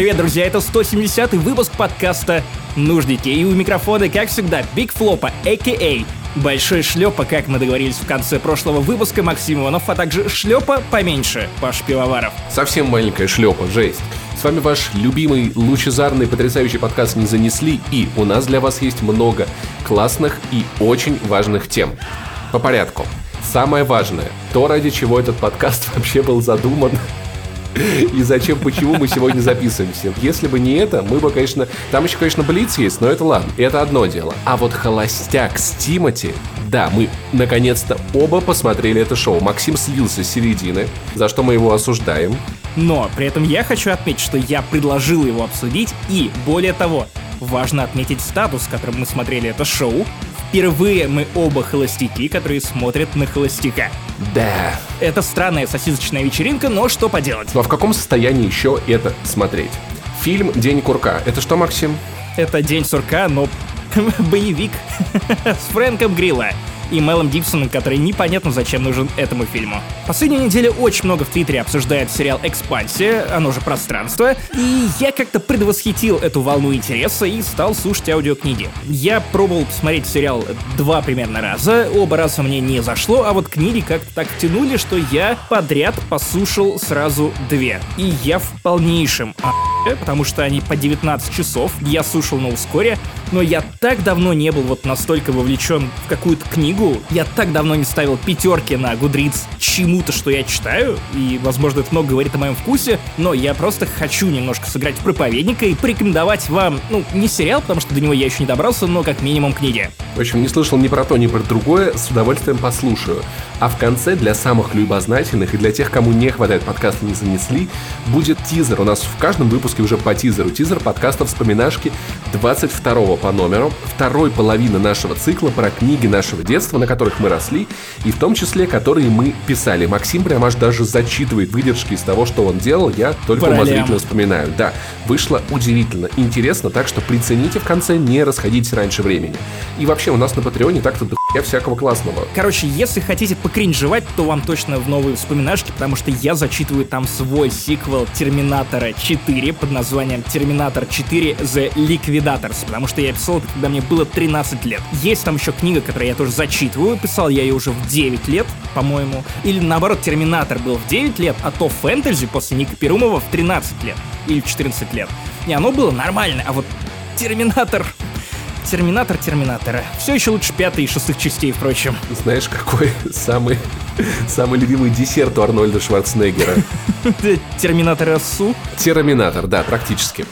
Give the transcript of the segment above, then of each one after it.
привет, друзья! Это 170-й выпуск подкаста «Нужники». И у микрофона, как всегда, Биг Флопа, а.к.а. Большой шлепа, как мы договорились в конце прошлого выпуска, Максим Иванов, а также шлепа поменьше, Паш Пивоваров. Совсем маленькая шлепа, жесть. С вами ваш любимый, лучезарный, потрясающий подкаст «Не занесли», и у нас для вас есть много классных и очень важных тем. По порядку. Самое важное, то, ради чего этот подкаст вообще был задуман, и зачем, почему мы сегодня записываемся. Если бы не это, мы бы, конечно... Там еще, конечно, Блиц есть, но это ладно. Это одно дело. А вот Холостяк с Тимати... Да, мы наконец-то оба посмотрели это шоу. Максим слился с середины, за что мы его осуждаем. Но при этом я хочу отметить, что я предложил его обсудить, и, более того, важно отметить статус, с которым мы смотрели это шоу. Впервые мы оба холостяки, которые смотрят на холостяка. Да. Это странная сосисочная вечеринка, но что поделать? А в каком состоянии еще это смотреть? Фильм «День курка». Это что, Максим? Это День сурка, но боевик с Фрэнком Грилла и Мелом Гибсоном, который непонятно зачем нужен этому фильму. Последнюю неделю очень много в Твиттере обсуждает сериал «Экспансия», оно же «Пространство», и я как-то предвосхитил эту волну интереса и стал слушать аудиокниги. Я пробовал посмотреть сериал два примерно раза, оба раза мне не зашло, а вот книги как-то так тянули, что я подряд послушал сразу две. И я в полнейшем потому что они по 19 часов, я слушал на ускоре, но я так давно не был вот настолько вовлечен в какую-то книгу, я так давно не ставил пятерки на Гудриц чему-то, что я читаю, и, возможно, это много говорит о моем вкусе, но я просто хочу немножко сыграть в проповедника и порекомендовать вам, ну, не сериал, потому что до него я еще не добрался, но как минимум книги. В общем, не слышал ни про то, ни про другое, с удовольствием послушаю. А в конце для самых любознательных и для тех, кому не хватает подкаста «Не занесли», будет тизер. У нас в каждом выпуске уже по тизеру. Тизер подкаста «Вспоминашки» 22 по номеру, второй половины нашего цикла про книги нашего детства, на которых мы росли, и в том числе, которые мы писали. Максим прям аж даже зачитывает выдержки из того, что он делал, я только умозрительно вспоминаю. Да, вышло удивительно, интересно, так что прицените в конце, не расходитесь раньше времени. И вообще, у нас на Патреоне так-то дохуя всякого классного. Короче, если хотите покринжевать, то вам точно в новые вспоминашки, потому что я зачитываю там свой сиквел Терминатора 4 под названием Терминатор 4 The Liquidators, потому что я писал это, когда мне было 13 лет. Есть там еще книга, которую я тоже зачитываю, писал я ее уже в 9 лет, по-моему. Или наоборот, Терминатор был в 9 лет, а то фэнтези после Ника Перумова в 13 лет. Или в 14 лет. И оно было нормально, а вот Терминатор Терминатор Терминатора. Все еще лучше пятой и шестых частей, впрочем. Знаешь, какой самый, самый любимый десерт у Арнольда Шварценеггера? Терминатор СУ. Терминатор, да, практически.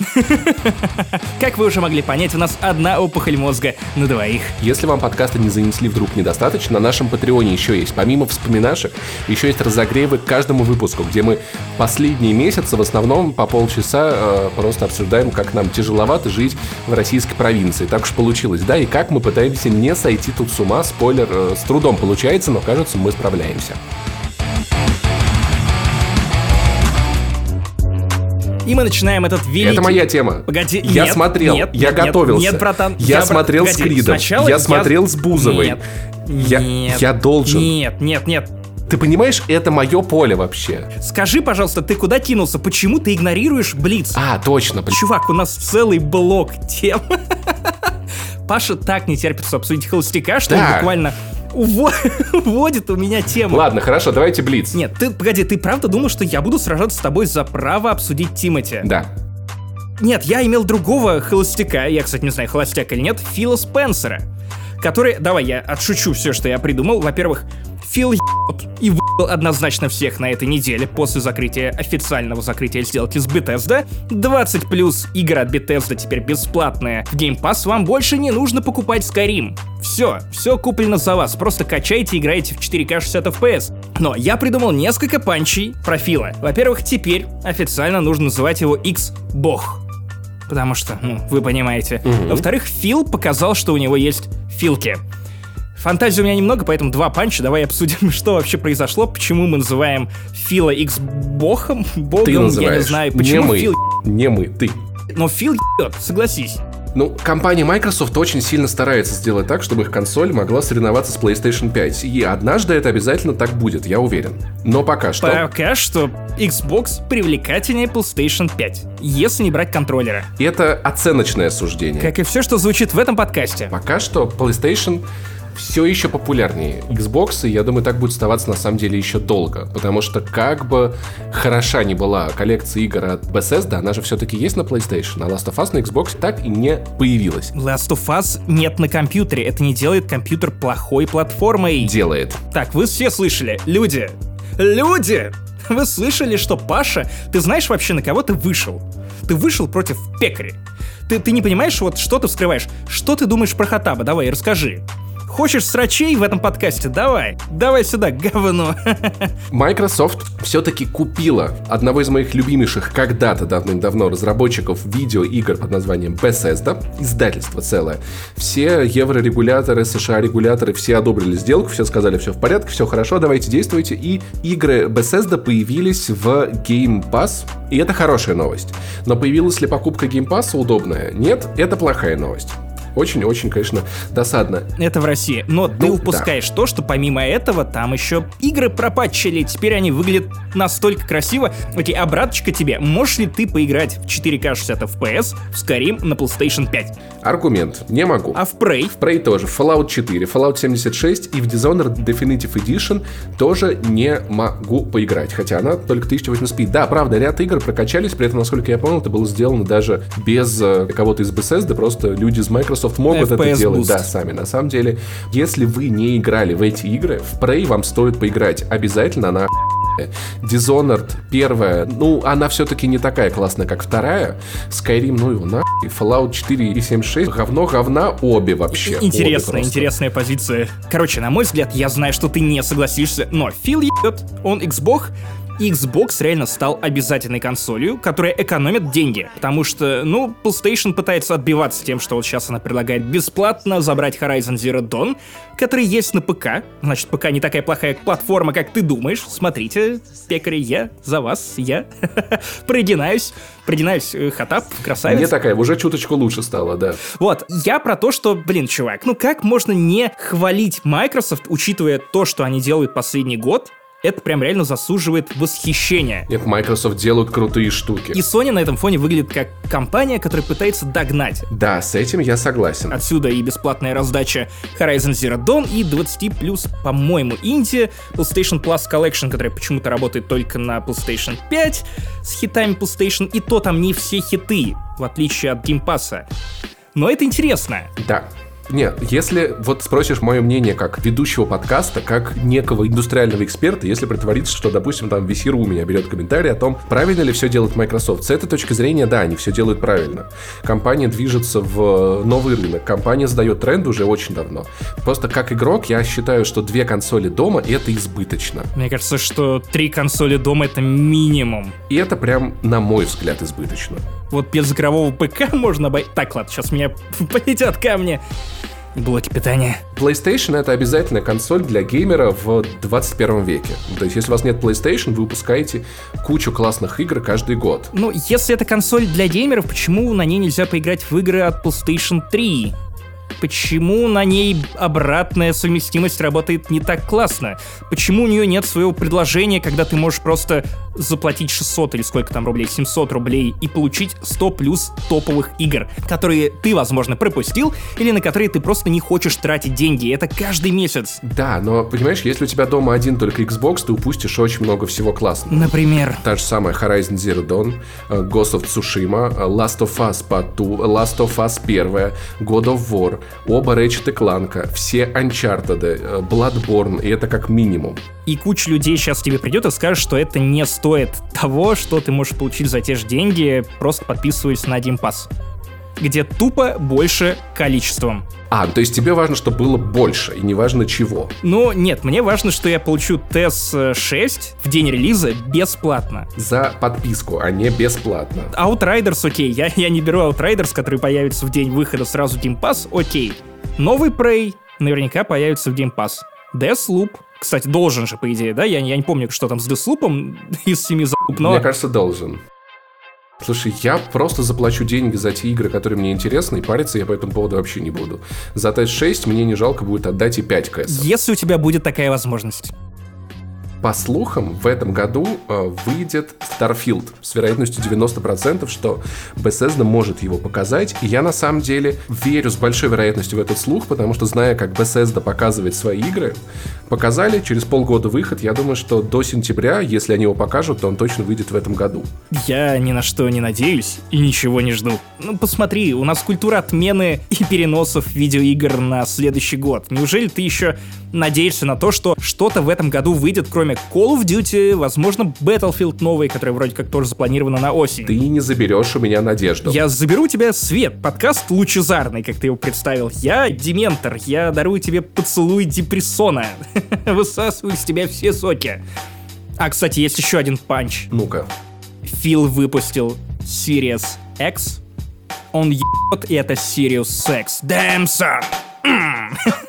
Как вы уже могли понять, у нас одна опухоль мозга на двоих. Если вам подкасты не занесли вдруг недостаточно, на нашем Патреоне еще есть, помимо вспоминашек, еще есть разогревы к каждому выпуску, где мы последние месяцы в основном по полчаса э, просто обсуждаем, как нам тяжеловато жить в российской провинции. Так уж получилось, да, и как мы пытаемся не сойти тут с ума. Спойлер, э, с трудом получается, но кажется, мы справляемся. И мы начинаем этот великий... Это моя тема. Погоди, Я нет, смотрел, нет, я нет, готовился. Нет, братан. Я бра- смотрел с погоди, Кридом, сначала я смотрел с Бузовой. Нет, Я- нет, я должен. Нет, нет, нет. Ты понимаешь, это мое поле вообще. Скажи, пожалуйста, ты куда кинулся? Почему ты игнорируешь Блиц? А, точно, блин. Чувак, у нас целый блок тем. Паша так не терпится обсудить холостяка, что он Да. буквально уво- уводит у меня тему. Ладно, хорошо, давайте блиц. Нет, ты, погоди, ты правда думал, что я буду сражаться с тобой за право обсудить Тимати? Да. Нет, я имел другого холостяка, я, кстати, не знаю, холостяк или нет, Фила Спенсера, который... Давай, я отшучу все, что я придумал. Во-первых, Фил еб и выебал однозначно всех на этой неделе после закрытия, официального закрытия сделки с Bethesda. 20 плюс игр от Bethesda теперь бесплатная. В Game Pass вам больше не нужно покупать Skyrim. Все, все куплено за вас, просто качайте и играйте в 4К 60 FPS. Но я придумал несколько панчей про Фила. Во-первых, теперь официально нужно называть его X-бог. Потому что, ну, вы понимаете. Во-вторых, Фил показал, что у него есть филки. Фантазии у меня немного, поэтому два панча. Давай обсудим, что вообще произошло, почему мы называем Фила X богом, богом, Ты я называешь. не знаю, не почему мы. Фил Не мы, ты. но Фил ебет, согласись. Ну, компания Microsoft очень сильно старается сделать так, чтобы их консоль могла соревноваться с PlayStation 5. И однажды это обязательно так будет, я уверен. Но пока что... Пока что Xbox привлекательнее PlayStation 5, если не брать контроллера. Это оценочное суждение. Как и все, что звучит в этом подкасте. Пока что PlayStation все еще популярнее Xbox, и я думаю, так будет оставаться на самом деле еще долго, потому что как бы хороша ни была коллекция игр от Bethesda, она же все-таки есть на PlayStation, а Last of Us на Xbox так и не появилась. Last of Us нет на компьютере, это не делает компьютер плохой платформой. Делает. Так, вы все слышали, люди, люди, вы слышали, что Паша, ты знаешь вообще, на кого ты вышел? Ты вышел против пекаря. Ты, ты не понимаешь, вот что ты вскрываешь? Что ты думаешь про Хатаба? Давай, расскажи. Хочешь срачей в этом подкасте? Давай. Давай сюда, говно. Microsoft все-таки купила одного из моих любимейших когда-то давным-давно разработчиков видеоигр под названием Bethesda, издательство целое. Все еврорегуляторы, США-регуляторы, все одобрили сделку, все сказали, все в порядке, все хорошо, давайте действуйте. И игры Bethesda появились в Game Pass, и это хорошая новость. Но появилась ли покупка Game Pass удобная? Нет, это плохая новость очень-очень, конечно, досадно. Это в России. Но ну, ты упускаешь да. то, что помимо этого там еще игры пропатчили. Теперь они выглядят настолько красиво. Окей, обраточка тебе. Можешь ли ты поиграть в 4К 60 FPS в Skyrim на PlayStation 5? Аргумент. Не могу. А в Prey? В Prey тоже. Fallout 4, Fallout 76 и в Dishonored Definitive Edition тоже не могу поиграть. Хотя она только 1080p. Да, правда, ряд игр прокачались, при этом, насколько я понял, это было сделано даже без э, кого-то из Bethesda, просто люди из Microsoft Microsoft могут FPS это делать, boost. да, сами. На самом деле, если вы не играли в эти игры, в Prey вам стоит поиграть. Обязательно она Dishonored первая, ну, она все-таки не такая классная, как вторая. Skyrim, ну его на Fallout 4 и 76, говно говна обе вообще. Интересная, интересная позиция. Короче, на мой взгляд, я знаю, что ты не согласишься, но Фил ебет, он Xbox, Xbox реально стал обязательной консолью, которая экономит деньги. Потому что, ну, PlayStation пытается отбиваться тем, что вот сейчас она предлагает бесплатно забрать Horizon Zero Dawn, который есть на ПК. Значит, ПК не такая плохая платформа, как ты думаешь. Смотрите, пекари, я за вас, я проединаюсь. Проединаюсь, э, хатап, красавец. Не такая, уже чуточку лучше стало, да. Вот, я про то, что, блин, чувак, ну как можно не хвалить Microsoft, учитывая то, что они делают последний год, это прям реально заслуживает восхищения. Нет, Microsoft делают крутые штуки. И Sony на этом фоне выглядит как компания, которая пытается догнать. Да, с этим я согласен. Отсюда и бесплатная раздача Horizon Zero Dawn и 20 плюс, по-моему, инди, PlayStation Plus Collection, которая почему-то работает только на PlayStation 5 с хитами PlayStation, и то там не все хиты, в отличие от Game Pass. Но это интересно. Да. Нет, если вот спросишь мое мнение как ведущего подкаста, как некого индустриального эксперта, если притвориться, что, допустим, там Весиру у меня берет комментарий о том, правильно ли все делает Microsoft. С этой точки зрения, да, они все делают правильно. Компания движется в новый рынок, компания задает тренд уже очень давно. Просто как игрок я считаю, что две консоли дома это избыточно. Мне кажется, что три консоли дома это минимум. И это прям, на мой взгляд, избыточно. Вот без игрового ПК можно... Бо... Так, ладно, сейчас меня полетят камни блоки питания. PlayStation это обязательная консоль для геймера в 21 веке. То есть, если у вас нет PlayStation, вы выпускаете кучу классных игр каждый год. Ну, если это консоль для геймеров, почему на ней нельзя поиграть в игры от PlayStation 3? Почему на ней обратная совместимость работает не так классно? Почему у нее нет своего предложения, когда ты можешь просто заплатить 600 или сколько там рублей, 700 рублей и получить 100 плюс топовых игр, которые ты, возможно, пропустил или на которые ты просто не хочешь тратить деньги. Это каждый месяц. Да, но, понимаешь, если у тебя дома один только Xbox, ты упустишь очень много всего классного. Например? Та же самая Horizon Zero Dawn, э, Ghost of Tsushima, э, Last of Us Part 2, Last of Us 1, God of War, оба Ratchet Clank, все Uncharted, э, Bloodborne, и это как минимум. И куча людей сейчас тебе придет и скажет, что это не стоит того, что ты можешь получить за те же деньги, просто подписываясь на Game Pass где тупо больше количеством. А, то есть тебе важно, чтобы было больше, и не важно чего. Ну, нет, мне важно, что я получу TES 6 в день релиза бесплатно. За подписку, а не бесплатно. Outriders, окей, я, я не беру Outriders, который появится в день выхода сразу Game Pass, окей. Новый Prey наверняка появится в Game Pass. Deathloop, кстати, должен же, по идее, да? Я, я не помню, что там с Deathloop из семи залуп, но... Мне кажется, должен. Слушай, я просто заплачу деньги за те игры, которые мне интересны, и париться я по этому поводу вообще не буду. За ТС-6 мне не жалко будет отдать и 5 КС. Если у тебя будет такая возможность. По слухам, в этом году э, выйдет Starfield с вероятностью 90%, что Bethesda может его показать. И я на самом деле верю с большой вероятностью в этот слух, потому что зная, как Bethesda показывает свои игры, показали через полгода выход. Я думаю, что до сентября, если они его покажут, то он точно выйдет в этом году. Я ни на что не надеюсь и ничего не жду. Ну, посмотри, у нас культура отмены и переносов видеоигр на следующий год. Неужели ты еще надеешься на то, что что-то в этом году выйдет, кроме Call of Duty, возможно, Battlefield новый, который вроде как тоже запланировано на осень. Ты не заберешь у меня надежду. Я заберу у тебя свет, подкаст лучезарный, как ты его представил. Я дементор, я дарую тебе поцелуй депрессона. Высасываю из тебя все соки. А, кстати, есть еще один панч. Ну-ка. Фил выпустил Sirius X. Он ебет, и это Sirius X. Damn, son!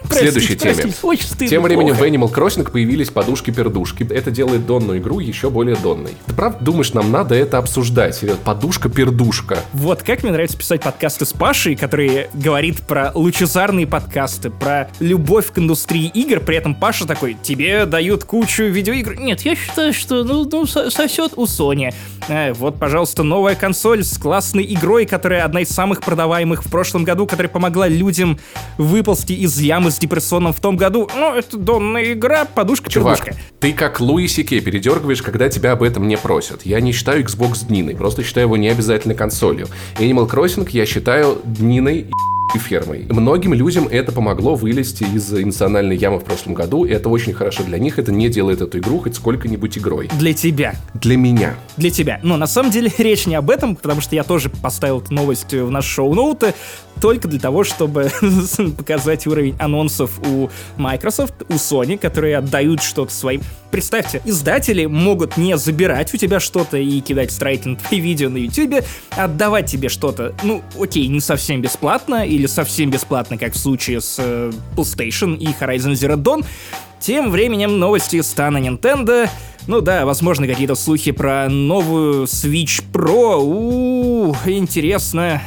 К следующей теме. Тем временем в Animal Crossing появились подушки-пердушки. Это делает донную игру еще более донной. Ты правда думаешь, нам надо это обсуждать? Подушка-пердушка. Вот как мне нравится писать подкасты с Пашей, который говорит про лучезарные подкасты, про любовь к индустрии игр, при этом Паша такой, тебе дают кучу видеоигр. Нет, я считаю, что ну, ну сосет у Sony. Э, вот, пожалуйста, новая консоль с классной игрой, которая одна из самых продаваемых в прошлом году, которая помогла людям выползти из ямы с депрессоном в том году. Ну, это донная игра, подушка-пердушка. ты как Луи Сике передергиваешь, когда тебя об этом не просят. Я не считаю Xbox дниной, просто считаю его не обязательно консолью. Animal Crossing я считаю дниной и фермой. Многим людям это помогло вылезти из эмоциональной ямы в прошлом году, и это очень хорошо для них. Это не делает эту игру хоть сколько-нибудь игрой. Для тебя. Для меня. Для тебя. Но на самом деле речь не об этом, потому что я тоже поставил эту новость в наш шоу-ноуты только для того, чтобы показать уровень анонсов у Microsoft, у Sony, которые отдают что-то своим. Представьте, издатели могут не забирать у тебя что-то и кидать твои видео на YouTube, отдавать тебе что-то, ну, окей, не совсем бесплатно, или совсем бесплатно, как в случае с э, PlayStation и Horizon Zero Dawn. Тем временем новости стана Nintendo. Ну да, возможно, какие-то слухи про новую Switch Pro. У, -у, -у интересно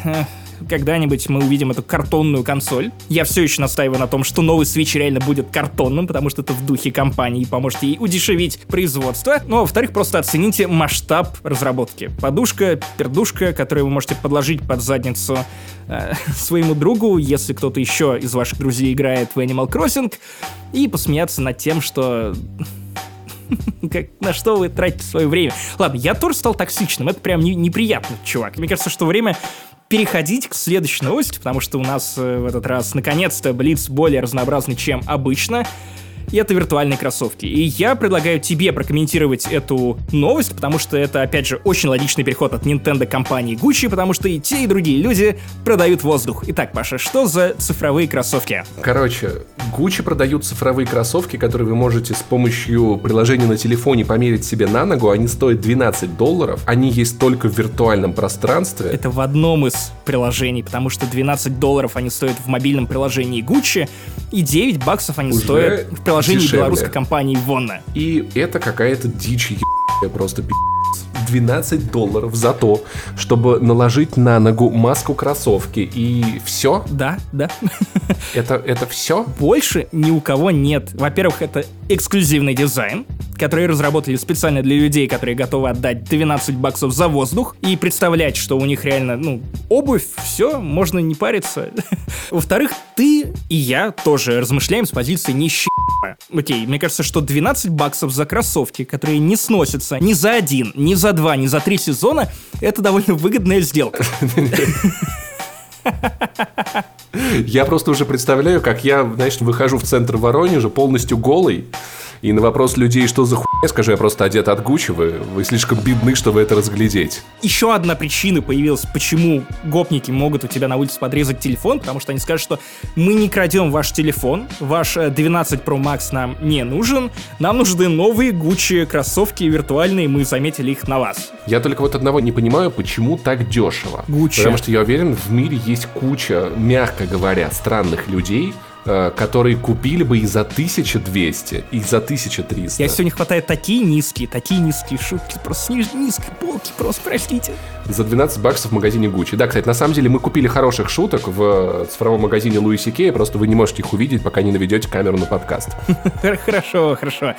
когда-нибудь мы увидим эту картонную консоль. Я все еще настаиваю на том, что новый Switch реально будет картонным, потому что это в духе компании поможет ей удешевить производство. Ну, а во-вторых, просто оцените масштаб разработки. Подушка, пердушка, которую вы можете подложить под задницу э, своему другу, если кто-то еще из ваших друзей играет в Animal Crossing, и посмеяться над тем, что как, на что вы тратите свое время. Ладно, я тоже стал токсичным, это прям не, неприятно, чувак. Мне кажется, что время переходить к следующей новости, потому что у нас э, в этот раз наконец-то Блиц более разнообразный, чем обычно и это виртуальные кроссовки. И я предлагаю тебе прокомментировать эту новость, потому что это, опять же, очень логичный переход от Nintendo компании Gucci, потому что и те, и другие люди продают воздух. Итак, Паша, что за цифровые кроссовки? Короче, Gucci продают цифровые кроссовки, которые вы можете с помощью приложения на телефоне померить себе на ногу. Они стоят 12 долларов. Они есть только в виртуальном пространстве. Это в одном из приложений, потому что 12 долларов они стоят в мобильном приложении Gucci, и 9 баксов они Уже стоят в приложении дешевле. белорусской компании Вонна. И это какая-то дичь просто пи***. 12 долларов за то, чтобы наложить на ногу маску кроссовки и все? Да, да. Это, это все? Больше ни у кого нет. Во-первых, это эксклюзивный дизайн, который разработали специально для людей, которые готовы отдать 12 баксов за воздух и представлять, что у них реально, ну, обувь, все, можно не париться. Во-вторых, ты и я тоже размышляем с позиции нищего. Окей, мне кажется, что 12 баксов за кроссовки, которые не сносятся ни за один, ни за два, ни за три сезона, это довольно выгодная сделка. Я просто уже представляю, как я, знаешь, выхожу в центр Воронежа полностью голый, и на вопрос людей, что за хуйня, скажу, я просто одет от Гуччи, вы, вы слишком бедны, чтобы это разглядеть. Еще одна причина появилась, почему гопники могут у тебя на улице подрезать телефон, потому что они скажут, что мы не крадем ваш телефон, ваш 12 э, Pro Max нам не нужен, нам нужны новые Гуччи кроссовки виртуальные, мы заметили их на вас. Я только вот одного не понимаю, почему так дешево. Гуччи. Потому что я уверен, в мире есть куча, мягко говоря, странных людей, которые купили бы и за 1200, и за 1300. Я сегодня хватает такие низкие, такие низкие шутки, просто низ, низкие полки, просто простите. За 12 баксов в магазине Гуччи. Да, кстати, на самом деле мы купили хороших шуток в цифровом магазине Луиси Кей, просто вы не можете их увидеть, пока не наведете камеру на подкаст. Хорошо, хорошо.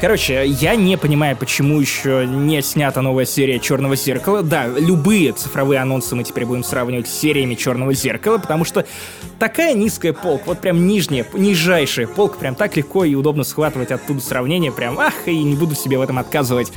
Короче, я не понимаю, почему еще не снята новая серия Черного зеркала. Да, любые цифровые анонсы мы теперь будем сравнивать с сериями Черного зеркала, потому что такая низкая полка, вот прям нижняя, нижайшая полка, прям так легко и удобно схватывать оттуда сравнение, прям ах, и не буду себе в этом отказывать.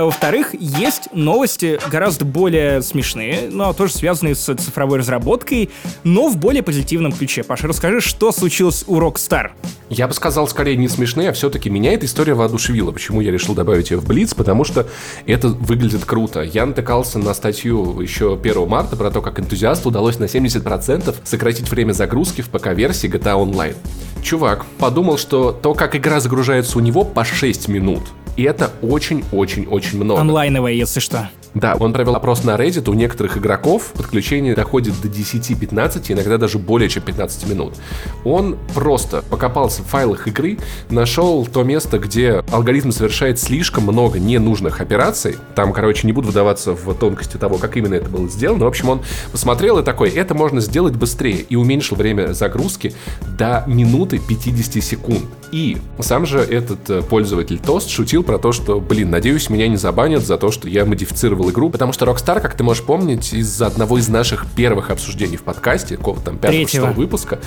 А во-вторых, есть новости гораздо более смешные, но тоже связанные с цифровой разработкой, но в более позитивном ключе. Паша, расскажи, что случилось у Rockstar? Я бы сказал, скорее не смешные, а все-таки меня эта история воодушевила. Почему я решил добавить ее в Блиц? Потому что это выглядит круто. Я натыкался на статью еще 1 марта про то, как энтузиасту удалось на 70% сократить время загрузки в ПК-версии GTA Online. Чувак подумал, что то, как игра загружается у него по 6 минут, и это очень-очень-очень много. Онлайновая, если что. Да, он провел опрос на Reddit, у некоторых игроков подключение доходит до 10-15, иногда даже более чем 15 минут. Он просто покопался в файлах игры, нашел то место, где алгоритм совершает слишком много ненужных операций. Там, короче, не буду выдаваться в тонкости того, как именно это было сделано. В общем, он посмотрел и такой, это можно сделать быстрее, и уменьшил время загрузки до минуты 50 секунд. И сам же этот э, пользователь Тост шутил про то, что, блин, надеюсь, меня не забанят за то, что я модифицировал тестировал игру, потому что Rockstar, как ты можешь помнить, из одного из наших первых обсуждений в подкасте, какого там пятого выпуска,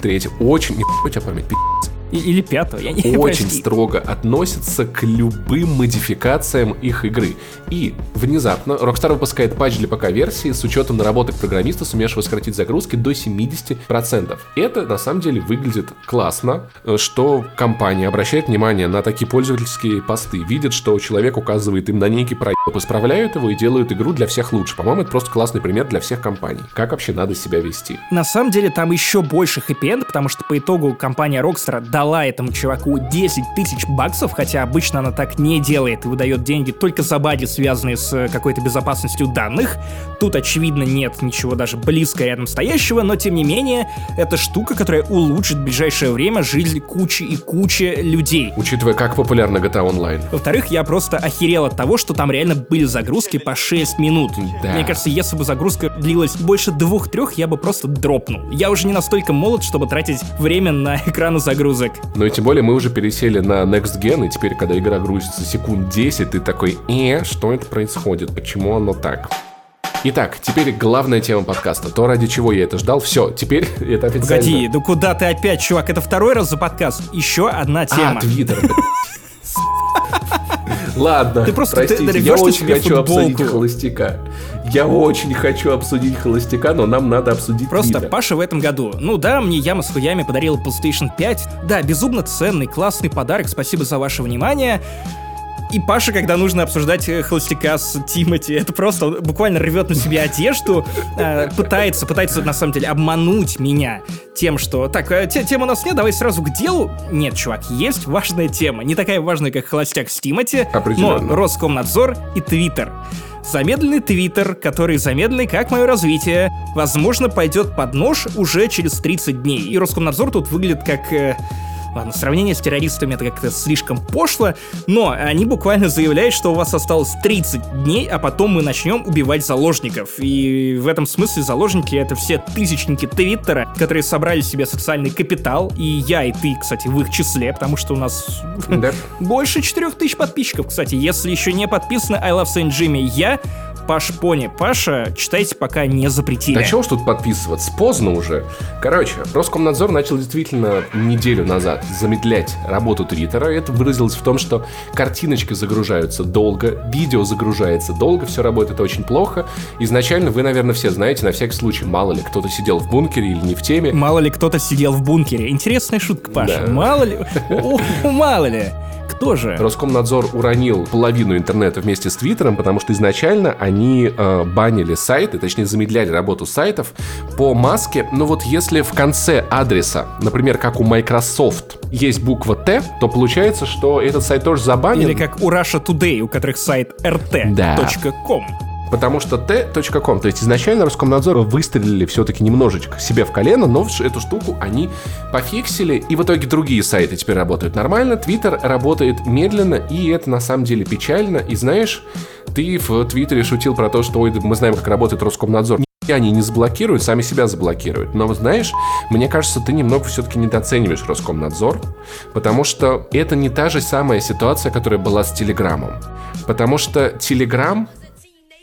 третьего, очень, не у тебя память, пи***ц, или пятого, я не Очень прости. строго относятся к любым модификациям их игры. И внезапно Rockstar выпускает патч для ПК-версии с учетом наработок программиста, сумевшего сократить загрузки до 70%. Это на самом деле выглядит классно, что компания обращает внимание на такие пользовательские посты, видит, что человек указывает им на некий проект, исправляют его и делают игру для всех лучше. По-моему, это просто классный пример для всех компаний. Как вообще надо себя вести? На самом деле там еще больше хэппи потому что по итогу компания Rockstar дала этому чуваку 10 тысяч баксов, хотя обычно она так не делает и выдает деньги только за баги, связанные с э, какой-то безопасностью данных. Тут, очевидно, нет ничего даже близко рядом стоящего, но тем не менее, это штука, которая улучшит в ближайшее время жизнь кучи и кучи людей. Учитывая, как популярна GTA Online. Во-вторых, я просто охерел от того, что там реально были загрузки по 6 минут. Да. Мне кажется, если бы загрузка длилась больше двух-трех, я бы просто дропнул. Я уже не настолько молод, чтобы тратить время на экраны загрузок. Ну и тем более мы уже пересели на Next Gen, и теперь, когда игра грузится секунд 10, ты такой, э, что это происходит, почему оно так? Итак, теперь главная тема подкаста. То, ради чего я это ждал. Все, теперь это официально. Погоди, да куда ты опять, чувак? Это второй раз за подкаст. Еще одна тема. А, Твиттер. Ладно, ты просто простите, ты я очень хочу футболку. обсудить холостяка. Я очень хочу обсудить холостяка, но нам надо обсудить Просто Твиттер. Паша в этом году. Ну да, мне Яма с хуями подарил PlayStation 5. Да, безумно ценный, классный подарок. Спасибо за ваше внимание. И Паша, когда нужно обсуждать э, холостяка с Тимати, это просто буквально рвет на себе одежду, э, пытается, пытается на самом деле обмануть меня тем, что так, э, тема у нас нет, давай сразу к делу. Нет, чувак, есть важная тема, не такая важная, как холостяк с Тимати, но Роскомнадзор и Твиттер. Замедленный твиттер, который замедленный как мое развитие, возможно, пойдет под нож уже через 30 дней. И Роскомнадзор тут выглядит как... Э, Ладно, сравнение с террористами это как-то слишком пошло, но они буквально заявляют, что у вас осталось 30 дней, а потом мы начнем убивать заложников. И в этом смысле заложники это все тысячники Твиттера, которые собрали себе социальный капитал, и я, и ты, кстати, в их числе, потому что у нас да. больше 4000 подписчиков, кстати. Если еще не подписаны I Love Saint Jimmy, я Паш Пони. Паша, читайте, пока не запретили. Да чего ж тут подписываться? Поздно уже. Короче, Роскомнадзор начал действительно неделю назад замедлять работу Твиттера. Это выразилось в том, что картиночки загружаются долго, видео загружается долго, все работает очень плохо. Изначально вы, наверное, все знаете, на всякий случай, мало ли кто-то сидел в бункере или не в теме. Мало ли кто-то сидел в бункере. Интересная шутка, Паша. Да. Мало ли... Мало ли кто же? Роскомнадзор уронил половину интернета вместе с Твиттером, потому что изначально они э, банили сайты, точнее замедляли работу сайтов по маске. Но вот если в конце адреса, например, как у Microsoft, есть буква Т, то получается, что этот сайт тоже забанен. Или как у Russia Today, у которых сайт rt.com. Да. Потому что t.com, то есть изначально Роскомнадзор выстрелили все-таки немножечко себе в колено, но эту штуку они пофиксили, и в итоге другие сайты теперь работают нормально, Твиттер работает медленно, и это на самом деле печально. И знаешь, ты в Твиттере шутил про то, что ой, мы знаем, как работает Роскомнадзор они не заблокируют, сами себя заблокируют. Но, знаешь, мне кажется, ты немного все-таки недооцениваешь Роскомнадзор, потому что это не та же самая ситуация, которая была с Телеграмом. Потому что Телеграм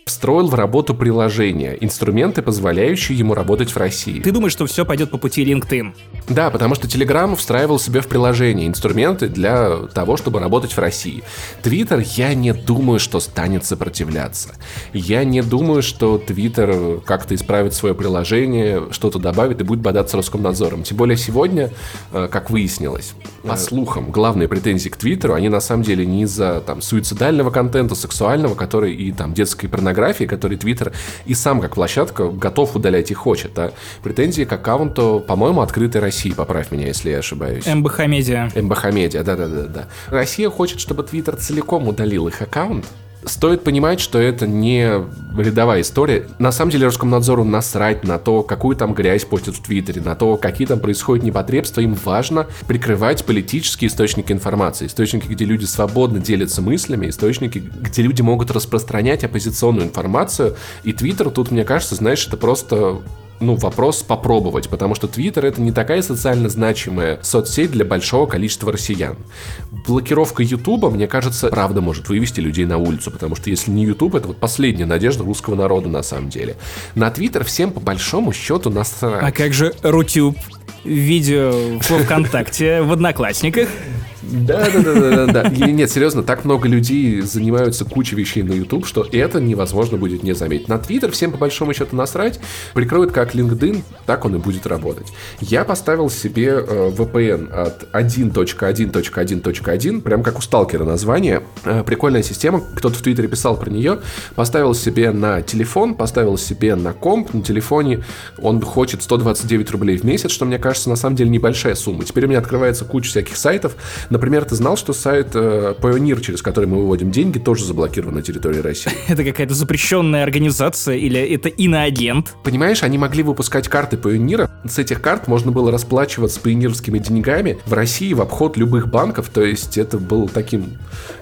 встроил в работу приложение, инструменты, позволяющие ему работать в России. Ты думаешь, что все пойдет по пути LinkedIn? Да, потому что Telegram встраивал себе в приложение инструменты для того, чтобы работать в России. Twitter, я не думаю, что станет сопротивляться. Я не думаю, что Twitter как-то исправит свое приложение, что-то добавит и будет бодаться Роскомнадзором. Тем более сегодня, э, как выяснилось, по слухам, главные претензии к Твиттеру, они на самом деле не из-за там суицидального контента, сексуального, который и там детской порнографии, порнографии, который Твиттер и сам как площадка готов удалять и хочет. А претензии к аккаунту, по-моему, открытой России, поправь меня, если я ошибаюсь. МБХ Медиа. МБХ Медиа, да-да-да. Россия хочет, чтобы Твиттер целиком удалил их аккаунт, Стоит понимать, что это не рядовая история. На самом деле Роскомнадзору насрать на то, какую там грязь постят в Твиттере, на то, какие там происходят непотребства. Им важно прикрывать политические источники информации. Источники, где люди свободно делятся мыслями, источники, где люди могут распространять оппозиционную информацию. И Твиттер тут, мне кажется, знаешь, это просто ну, вопрос попробовать, потому что Твиттер это не такая социально значимая соцсеть для большого количества россиян. Блокировка Ютуба, мне кажется, правда может вывести людей на улицу, потому что если не Ютуб, это вот последняя надежда русского народа на самом деле. На Твиттер всем по большому счету насрать. А как же Рутюб? Видео в ВКонтакте, в Одноклассниках. Да, да, да, да, да. Нет, серьезно, так много людей занимаются кучей вещей на YouTube, что это невозможно будет не заметить. На Twitter всем по большому счету насрать, прикроют как LinkedIn, так он и будет работать. Я поставил себе э, VPN от 1.1.1.1, прям как у Сталкера название. Э, прикольная система, кто-то в Твиттере писал про нее. Поставил себе на телефон, поставил себе на комп, на телефоне. Он хочет 129 рублей в месяц, что мне кажется на самом деле небольшая сумма. Теперь у меня открывается куча всяких сайтов, Например, ты знал, что сайт э, Pioneer, через который мы выводим деньги, тоже заблокирован на территории России? Это какая-то запрещенная организация или это иноагент? Понимаешь, они могли выпускать карты Pioneer. С этих карт можно было расплачиваться пионерскими деньгами в России в обход любых банков. То есть это был таким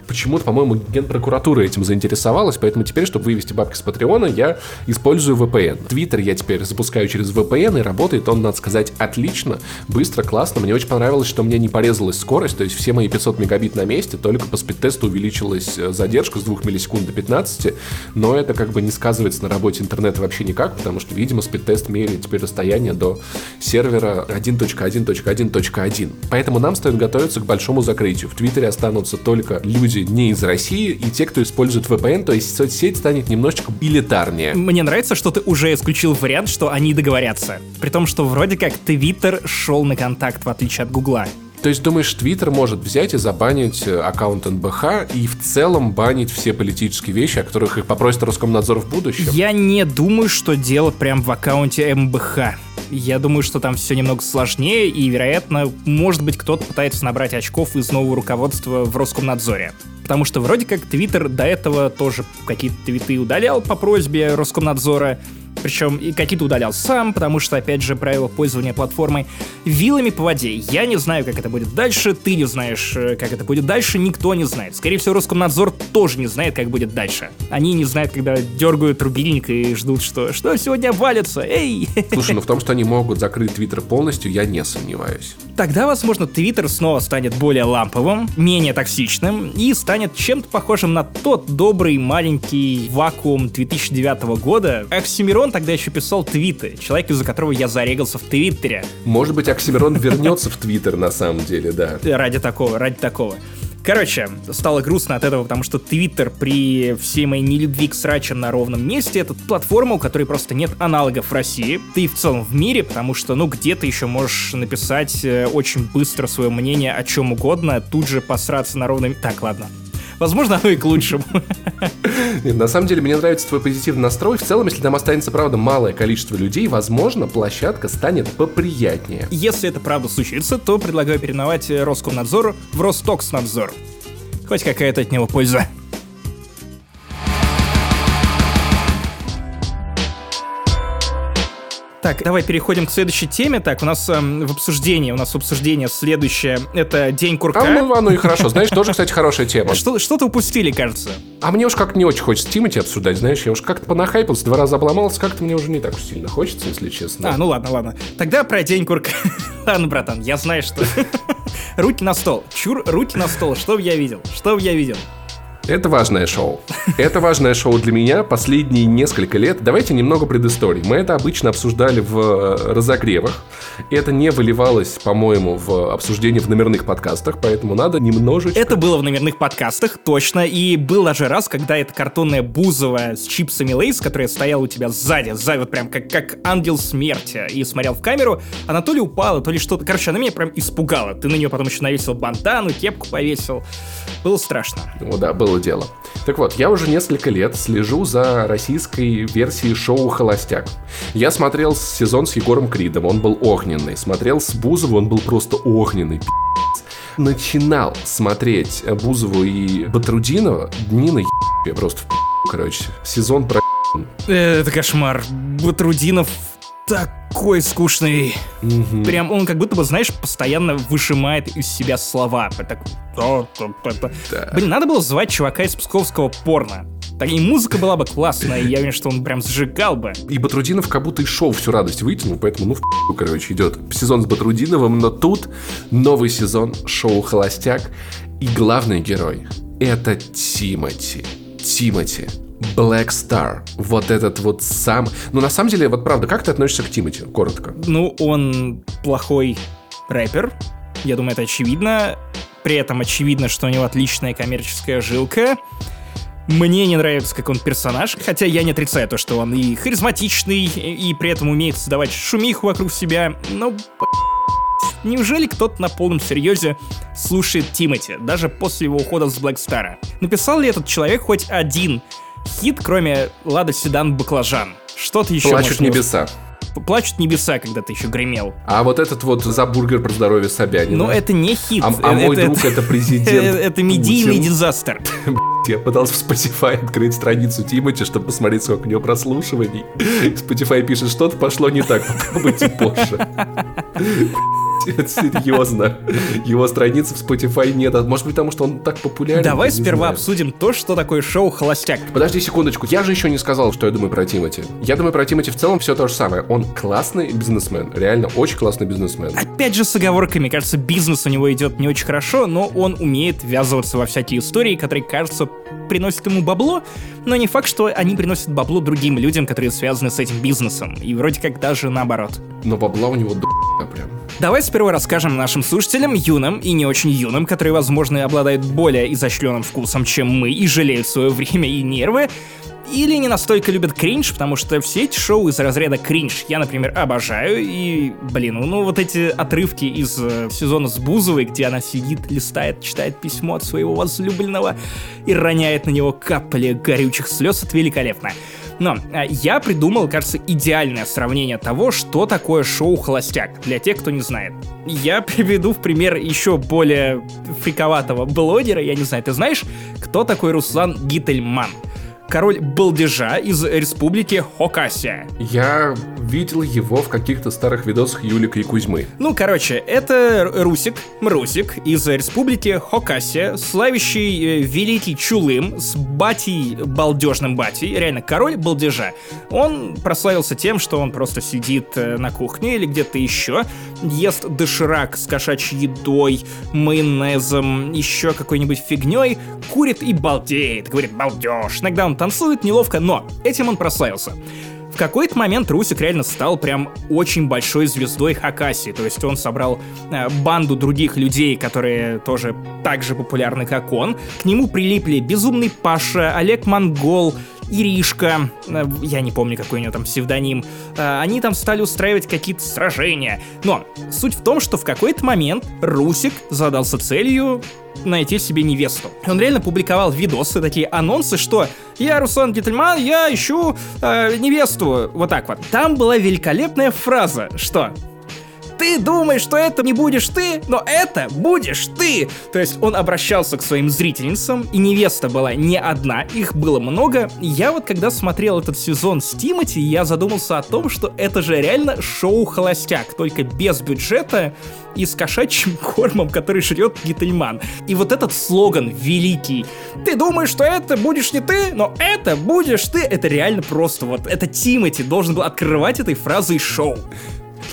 почему-то, по-моему, генпрокуратура этим заинтересовалась, поэтому теперь, чтобы вывести бабки с Патреона, я использую VPN. Твиттер я теперь запускаю через VPN, и работает он, надо сказать, отлично, быстро, классно. Мне очень понравилось, что меня не порезалась скорость, то есть все мои 500 мегабит на месте, только по спидтесту увеличилась э, задержка с 2 миллисекунд до 15, но это как бы не сказывается на работе интернета вообще никак, потому что, видимо, спидтест меряет теперь расстояние до сервера 1.1.1.1. Поэтому нам стоит готовиться к большому закрытию. В Твиттере останутся только люди, люди не из России и те, кто использует VPN, то есть соцсеть станет немножечко элитарнее. Мне нравится, что ты уже исключил вариант, что они договорятся. При том, что вроде как Твиттер шел на контакт, в отличие от Гугла. То есть думаешь, Твиттер может взять и забанить э, аккаунт НБХ и в целом банить все политические вещи, о которых их попросит Роскомнадзор в будущем? Я не думаю, что дело прям в аккаунте МБХ. Я думаю, что там все немного сложнее, и, вероятно, может быть, кто-то пытается набрать очков из нового руководства в Роскомнадзоре. Потому что вроде как Твиттер до этого тоже какие-то твиты удалял по просьбе Роскомнадзора, причем и какие-то удалял сам, потому что, опять же, правила пользования платформой вилами по воде. Я не знаю, как это будет дальше, ты не знаешь, э, как это будет дальше, никто не знает. Скорее всего, Роскомнадзор тоже не знает, как будет дальше. Они не знают, когда дергают рубильник и ждут, что что сегодня валится, эй! Слушай, ну в том, что они могут закрыть Твиттер полностью, я не сомневаюсь. Тогда, возможно, Твиттер снова станет более ламповым, менее токсичным и станет чем-то похожим на тот добрый маленький вакуум 2009 года. Оксимирон тогда еще писал твиты, человек, из-за которого я зарегался в Твиттере. Может быть, Оксимирон вернется в Твиттер на самом деле, да. Ради такого, ради такого. Короче, стало грустно от этого, потому что Твиттер при всей моей нелюбви к срачам на ровном месте это платформа, у которой просто нет аналогов в России, да и в целом в мире, потому что, ну, где ты еще можешь написать э, очень быстро свое мнение о чем угодно, тут же посраться на ровном... Так, ладно, Возможно, оно и к лучшему. Нет, на самом деле, мне нравится твой позитивный настрой. В целом, если там останется, правда, малое количество людей, возможно, площадка станет поприятнее. Если это правда случится, то предлагаю переименовать Роскомнадзор в Ростокснадзор. Хоть какая-то от него польза. Так, давай переходим к следующей теме. Так, у нас эм, в обсуждении, у нас обсуждение следующее. Это День курка. А, ну, оно и хорошо. Знаешь, тоже, кстати, хорошая тема. Что, что-то упустили, кажется. А мне уж как не очень хочется Тимати обсуждать, знаешь, я уж как-то понахайпался, два раза обломался, как-то мне уже не так уж сильно хочется, если честно. А, ну ладно, ладно. Тогда про День курка. ладно, братан, я знаю, что... руки на стол. Чур, руки на стол. Что я видел? Что я видел? Это важное шоу. Это важное шоу для меня последние несколько лет. Давайте немного предыстории. Мы это обычно обсуждали в э, разогревах. Это не выливалось, по-моему, в обсуждение в номерных подкастах, поэтому надо немножечко... Это было в номерных подкастах, точно. И был даже раз, когда эта картонная бузовая с чипсами Лейс, которая стояла у тебя сзади, сзади, вот прям как, как ангел смерти, и смотрел в камеру, она то ли упала, то ли что-то. Короче, она меня прям испугала. Ты на нее потом еще навесил бантану, кепку повесил. Было страшно. Ну да, было дело. Так вот, я уже несколько лет слежу за российской версией шоу «Холостяк». Я смотрел сезон с Егором Кридом, он был огненный. Смотрел с Бузовым, он был просто огненный, Начинал смотреть Бузову и Батрудинова, дни на я просто в короче. Сезон про э, Это кошмар. Батрудинов такой скучный. Угу. Прям он как будто бы, знаешь, постоянно выжимает из себя слова. Так, да. Блин, надо было звать чувака из псковского порно. Так и музыка была бы классная, и я уверен, что он прям сжигал бы. И Батрудинов как будто и шоу всю радость вытянул, поэтому, ну, в короче, идет сезон с Батрудиновым, но тут новый сезон шоу «Холостяк», и главный герой — это Тимати. Тимати. Black Star. Вот этот вот сам... Ну, на самом деле, вот правда, как ты относишься к Тимати? Коротко. Ну, он плохой рэпер. Я думаю, это очевидно. При этом очевидно, что у него отличная коммерческая жилка. Мне не нравится, как он персонаж, хотя я не отрицаю то, что он и харизматичный, и при этом умеет создавать шумиху вокруг себя, но... Неужели кто-то на полном серьезе слушает Тимати, даже после его ухода с Блэкстара? Написал ли этот человек хоть один хит, кроме Лада Седан Баклажан. Что-то еще Плачут небеса. Плачут небеса, когда ты еще гремел. А вот этот вот за бургер про здоровье Собянина. Ну, это не хит. А, а мой это, друг это президент. Это медийный дизастер. Я пытался в Spotify открыть страницу Тимати, чтобы посмотреть, сколько у него прослушиваний. Spotify пишет, что-то пошло не так, попробуйте позже. Это серьезно. Его страницы в Spotify нет. А может быть, потому что он так популярен? Давай сперва обсудим то, что такое шоу «Холостяк». Подожди секундочку. Я же еще не сказал, что я думаю про Тимати. Я думаю про Тимати в целом все то же самое. Он классный бизнесмен. Реально, очень классный бизнесмен. Опять же с оговорками. Кажется, бизнес у него идет не очень хорошо, но он умеет ввязываться во всякие истории, которые, кажется, приносят ему бабло, но не факт, что они приносят бабло другим людям, которые связаны с этим бизнесом. И вроде как даже наоборот. Но бабла у него до прям. Давай сперва расскажем нашим слушателям, юным и не очень юным, которые, возможно, обладают более изощренным вкусом, чем мы, и жалеют свое время и нервы, или не настолько любят кринж, потому что все эти шоу из разряда кринж я, например, обожаю, и, блин, ну вот эти отрывки из э, сезона с Бузовой, где она сидит, листает, читает письмо от своего возлюбленного и роняет на него капли горючих слез, это великолепно. Но а, я придумал, кажется, идеальное сравнение того, что такое шоу «Холостяк», для тех, кто не знает. Я приведу в пример еще более фриковатого блогера, я не знаю, ты знаешь, кто такой Руслан Гительман? Король балдежа из республики Хокасия. Я видел его в каких-то старых видосах Юлика и Кузьмы. Ну, короче, это Русик, Мрусик из республики Хокасия, славящий э, великий Чулым с батей, балдежным батей, реально король балдежа. Он прославился тем, что он просто сидит э, на кухне или где-то еще, ест доширак с кошачьей едой, майонезом, еще какой-нибудь фигней, курит и балдеет, говорит балдеж. Иногда он танцует неловко, но этим он прославился. В какой-то момент Русик реально стал прям очень большой звездой Хакаси, то есть он собрал э, банду других людей, которые тоже так же популярны, как он. К нему прилипли Безумный Паша, Олег Монгол, Иришка, э, я не помню, какой у нее там псевдоним, э, они там стали устраивать какие-то сражения. Но суть в том, что в какой-то момент Русик задался целью найти себе невесту. Он реально публиковал видосы, такие анонсы, что «Я Руслан Гительман, я ищу э, невесту». Вот так вот. Там была великолепная фраза, что Ты думаешь, что это не будешь ты, но это будешь ты. То есть он обращался к своим зрительницам, и невеста была не одна, их было много. Я вот когда смотрел этот сезон с Тимати, я задумался о том, что это же реально шоу «Холостяк», только без бюджета и с кошачьим кормом, который жрет Гительман. И вот этот слоган великий. Ты думаешь, что это будешь не ты, но это будешь ты. Это реально просто вот, это Тимати должен был открывать этой фразой шоу.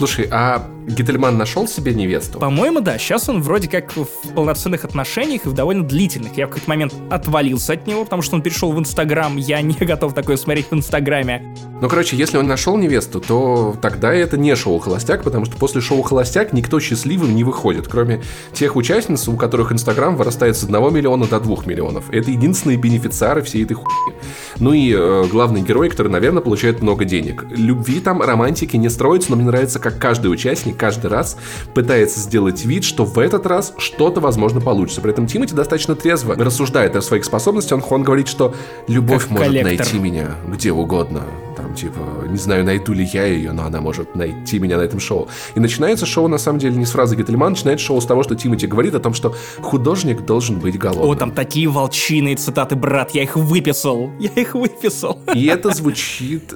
Слушай, а Гительман нашел себе невесту? По-моему, да. Сейчас он вроде как в полноценных отношениях и в довольно длительных. Я в какой-то момент отвалился от него, потому что он перешел в Инстаграм. Я не готов такое смотреть в Инстаграме. Ну, короче, если он нашел невесту, то тогда это не шоу «Холостяк», потому что после шоу «Холостяк» никто счастливым не выходит, кроме тех участниц, у которых Инстаграм вырастает с 1 миллиона до 2 миллионов. Это единственные бенефициары всей этой хуйни. Ну и э, главный герой, который, наверное, получает много денег. Любви там, романтики не строится, но мне нравится, как каждый участник каждый раз пытается сделать вид, что в этот раз что-то, возможно, получится. При этом Тимати достаточно трезво рассуждает о своих способностях. Он, он говорит, что любовь Как может коллектор. найти меня где угодно. Там, типа, не знаю, найду ли я ее, но она может найти меня на этом шоу. И начинается шоу, на самом деле, не с фразы Гительман, начинается шоу с того, что Тимати говорит о том, что художник должен быть голодным. О, там такие волчиные цитаты, брат, я их выписал. Я их выписал. И это звучит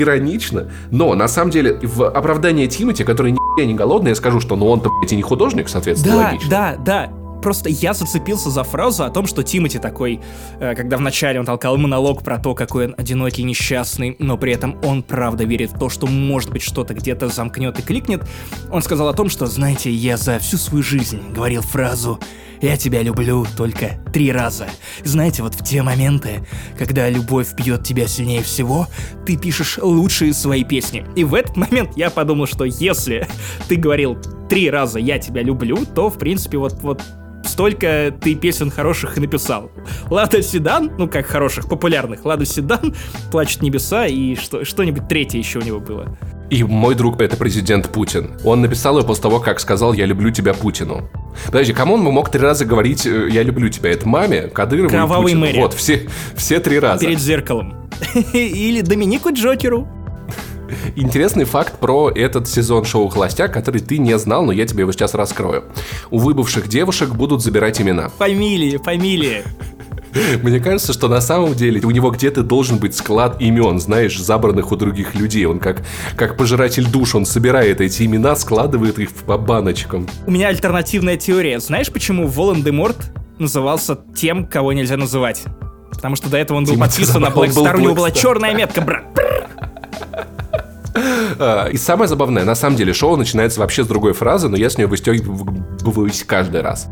иронично, но на самом деле в оправдании Тимати, который ни не голодный, я скажу, что ну он-то, блядь, и не художник, соответственно, Да, логично. да, да. Просто я зацепился за фразу о том, что Тимати такой, э, когда вначале он толкал монолог про то, какой он одинокий, несчастный, но при этом он правда верит в то, что может быть что-то где-то замкнет и кликнет, он сказал о том, что, знаете, я за всю свою жизнь говорил фразу «Я тебя люблю только три раза». Знаете, вот в те моменты, когда любовь бьет тебя сильнее всего, ты пишешь лучшие свои песни. И в этот момент я подумал, что если ты говорил три раза «я тебя люблю», то, в принципе, вот, вот столько ты песен хороших и написал. Лада Седан, ну как хороших, популярных, Лада Седан, Плачут небеса и что, что-нибудь третье еще у него было. И мой друг это президент Путин. Он написал ее после того, как сказал «Я люблю тебя Путину». Подожди, кому он мог три раза говорить э, «Я люблю тебя»? Это маме, Кадырову и Кровавой Путину. Мэри. Вот, все, все три раза. Перед зеркалом. Или Доминику Джокеру. Интересный факт про этот сезон шоу «Холостяк», который ты не знал, но я тебе его сейчас раскрою. У выбывших девушек будут забирать имена. Фамилии, фамилии. Мне кажется, что на самом деле у него где-то должен быть склад имен, знаешь, забранных у других людей. Он как, как пожиратель душ, он собирает эти имена, складывает их по баночкам. У меня альтернативная теория. Знаешь, почему Волан-де-Морт назывался тем, кого нельзя называть? Потому что до этого он был Тимати подписан на Star, у него была черная метка, брат. А, И самое забавное, на самом деле, шоу начинается вообще с другой фразы, но я с нее выстегиваюсь каждый раз.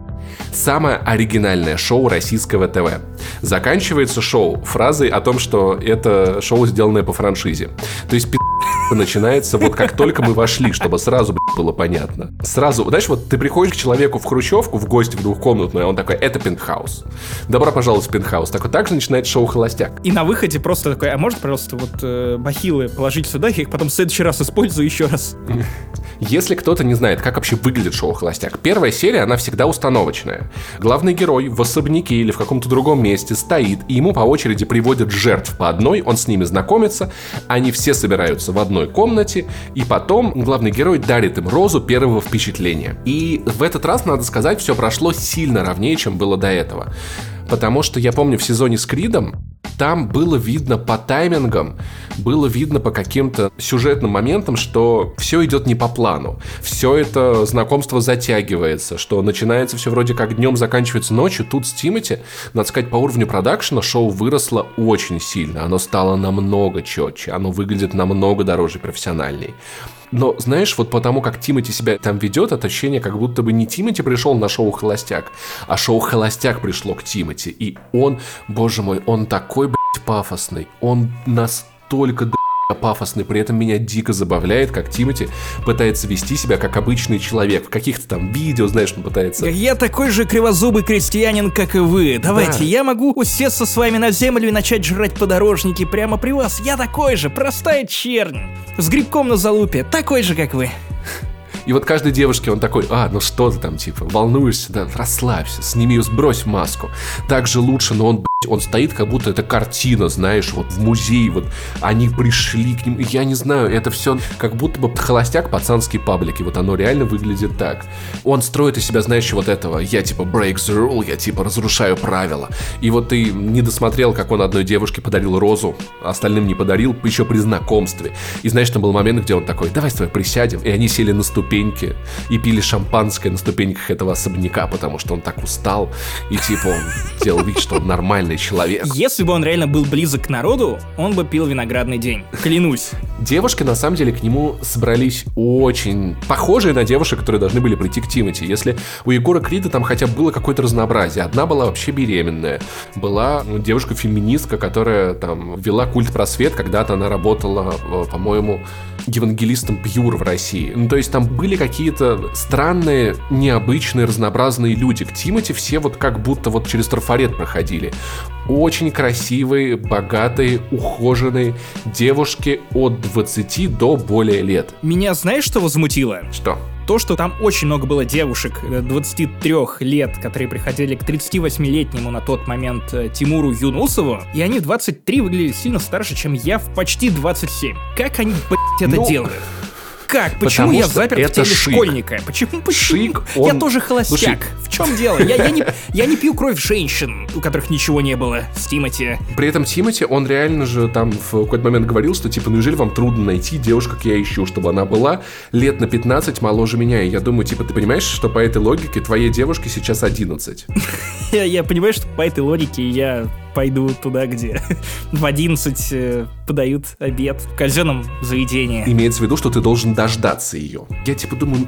Самое оригинальное шоу российского ТВ. Заканчивается шоу фразой о том, что это шоу, сделанное по франшизе. То есть пи*** начинается вот как только мы вошли, чтобы сразу блядь, было понятно. Сразу, знаешь, вот ты приходишь к человеку в хрущевку, в гости в двухкомнатную, а он такой, это пентхаус. Добро пожаловать в пентхаус. Так вот так же начинает шоу «Холостяк». И на выходе просто такой, а может, пожалуйста, вот э, бахилы положить сюда, я их потом в следующий раз использую еще раз. Если кто-то не знает, как вообще выглядит шоу «Холостяк», первая серия, она всегда установочная. Главный герой в особняке или в каком-то другом месте стоит, и ему по очереди приводят жертв по одной, он с ними знакомится, они все собираются в одной комнате, и потом главный герой дарит им розу первого впечатления. И в этот раз, надо сказать, все прошло сильно ровнее, чем было до этого. Потому что я помню в сезоне с Кридом там было видно по таймингам, было видно по каким-то сюжетным моментам, что все идет не по плану. Все это знакомство затягивается, что начинается все вроде как днем, заканчивается ночью. Тут с Тимати, надо сказать, по уровню продакшена шоу выросло очень сильно. Оно стало намного четче, оно выглядит намного дороже профессиональней. Но, знаешь, вот потому как Тимати себя там ведет, это ощущение, как будто бы не Тимати пришел на шоу «Холостяк», а шоу «Холостяк» пришло к Тимати. И он, боже мой, он такой, блядь, пафосный. Он настолько, до пафосный, при этом меня дико забавляет, как Тимати пытается вести себя как обычный человек. В каких-то там видео, знаешь, он пытается... Я такой же кривозубый крестьянин, как и вы. Давайте, Да. я могу усесться с вами на землю и начать жрать подорожники прямо при вас. Я такой же, простая чернь. С грибком на залупе, такой же, как вы. И вот каждой девушке он такой, а, ну что ты там, типа, волнуешься, да, расслабься, сними, сбрось маску. Так же лучше, но он, он стоит, как будто это картина, знаешь, вот в музей, вот они пришли к ним, я не знаю, это все как будто бы холостяк пацанский паблики, вот оно реально выглядит так. Он строит из себя, знаешь, вот этого, я типа break the rule, я типа разрушаю правила. И вот ты не досмотрел, как он одной девушке подарил розу, а остальным не подарил, еще при знакомстве. И знаешь, там был момент, где он такой, давай с тобой присядем. И они сели на ступеньки и пили шампанское на ступеньках этого особняка, потому что он так устал. И типа он делал вид, что он нормальный человек. Если бы он реально был близок к народу, он бы пил виноградный день. Клянусь. Девушки, на самом деле, к нему собрались очень похожие на девушек, которые должны были прийти к Тимати. Если у Егора Крида там хотя бы было какое-то разнообразие. Одна была вообще беременная. Была ну, девушка-феминистка, которая там вела культ просвет. Когда-то она работала, э, по-моему, евангелистом Пьюр в России. Ну, то есть там были какие-то странные, необычные, разнообразные люди. К Тимати все вот как будто вот через трафарет проходили. Очень красивые, богатые, ухоженные девушки от 20 до более лет. Меня знаешь, что возмутило? Что? то, что там очень много было девушек 23 э, лет, которые приходили к 38-летнему на тот момент э, Тимуру Юнусову, и они 23 выглядели сильно старше, чем я в почти 27. Как они, блядь, это ну, делают? Как? Почему Потому я заперт это в теле шик. школьника? Почему? почему? Шик, он... Я тоже холостяк. Слушай. В чем дело? Я, я, не, я не пью кровь женщин, у которых ничего не было с Тимати. При этом Тимати, он реально же там в какой-то момент говорил, что типа, ну неужели вам трудно найти девушку, как я ищу, чтобы она была лет на 15 моложе меня? И я думаю, типа, ты понимаешь, что по этой логике твоей девушке сейчас 11? я, я понимаю, что по этой логике я пойду туда, где в 11 э, подают обед в казенном заведении. Имеется в виду, что ты должен дождаться ее. Я типа думаю,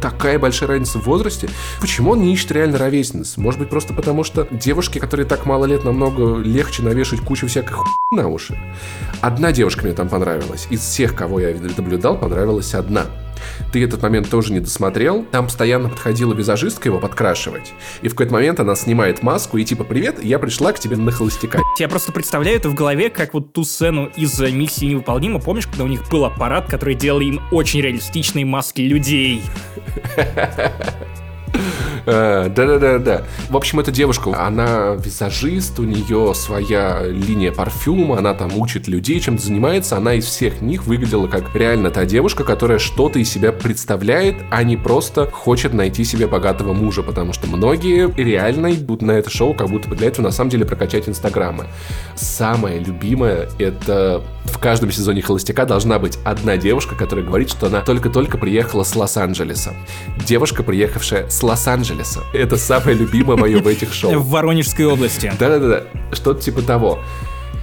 такая большая разница в возрасте. Почему он не ищет реально ровесниц? Может быть, просто потому, что девушки, которые так мало лет, намного легче навешать кучу всякой хуй на уши. Одна девушка мне там понравилась. Из всех, кого я наблюдал, понравилась одна ты этот момент тоже не досмотрел. Там постоянно подходила визажистка его подкрашивать. И в какой-то момент она снимает маску и типа «Привет, я пришла к тебе на холостяка». Я просто представляю это в голове, как вот ту сцену из «Миссии невыполнима». Помнишь, когда у них был аппарат, который делал им очень реалистичные маски людей? Э, да-да-да-да. В общем, эта девушка, она визажист, у нее своя линия парфюма, она там учит людей, чем-то занимается. Она из всех них выглядела как реально та девушка, которая что-то из себя представляет, а не просто хочет найти себе богатого мужа, потому что многие реально идут на это шоу, как будто бы для этого на самом деле прокачать инстаграмы. Самое любимое — это в каждом сезоне «Холостяка» должна быть одна девушка, которая говорит, что она только-только приехала с Лос-Анджелеса. Девушка, приехавшая с Лос-Анджелеса. Это самое любимое мое в этих шоу. В Воронежской области. Да-да-да, что-то типа того.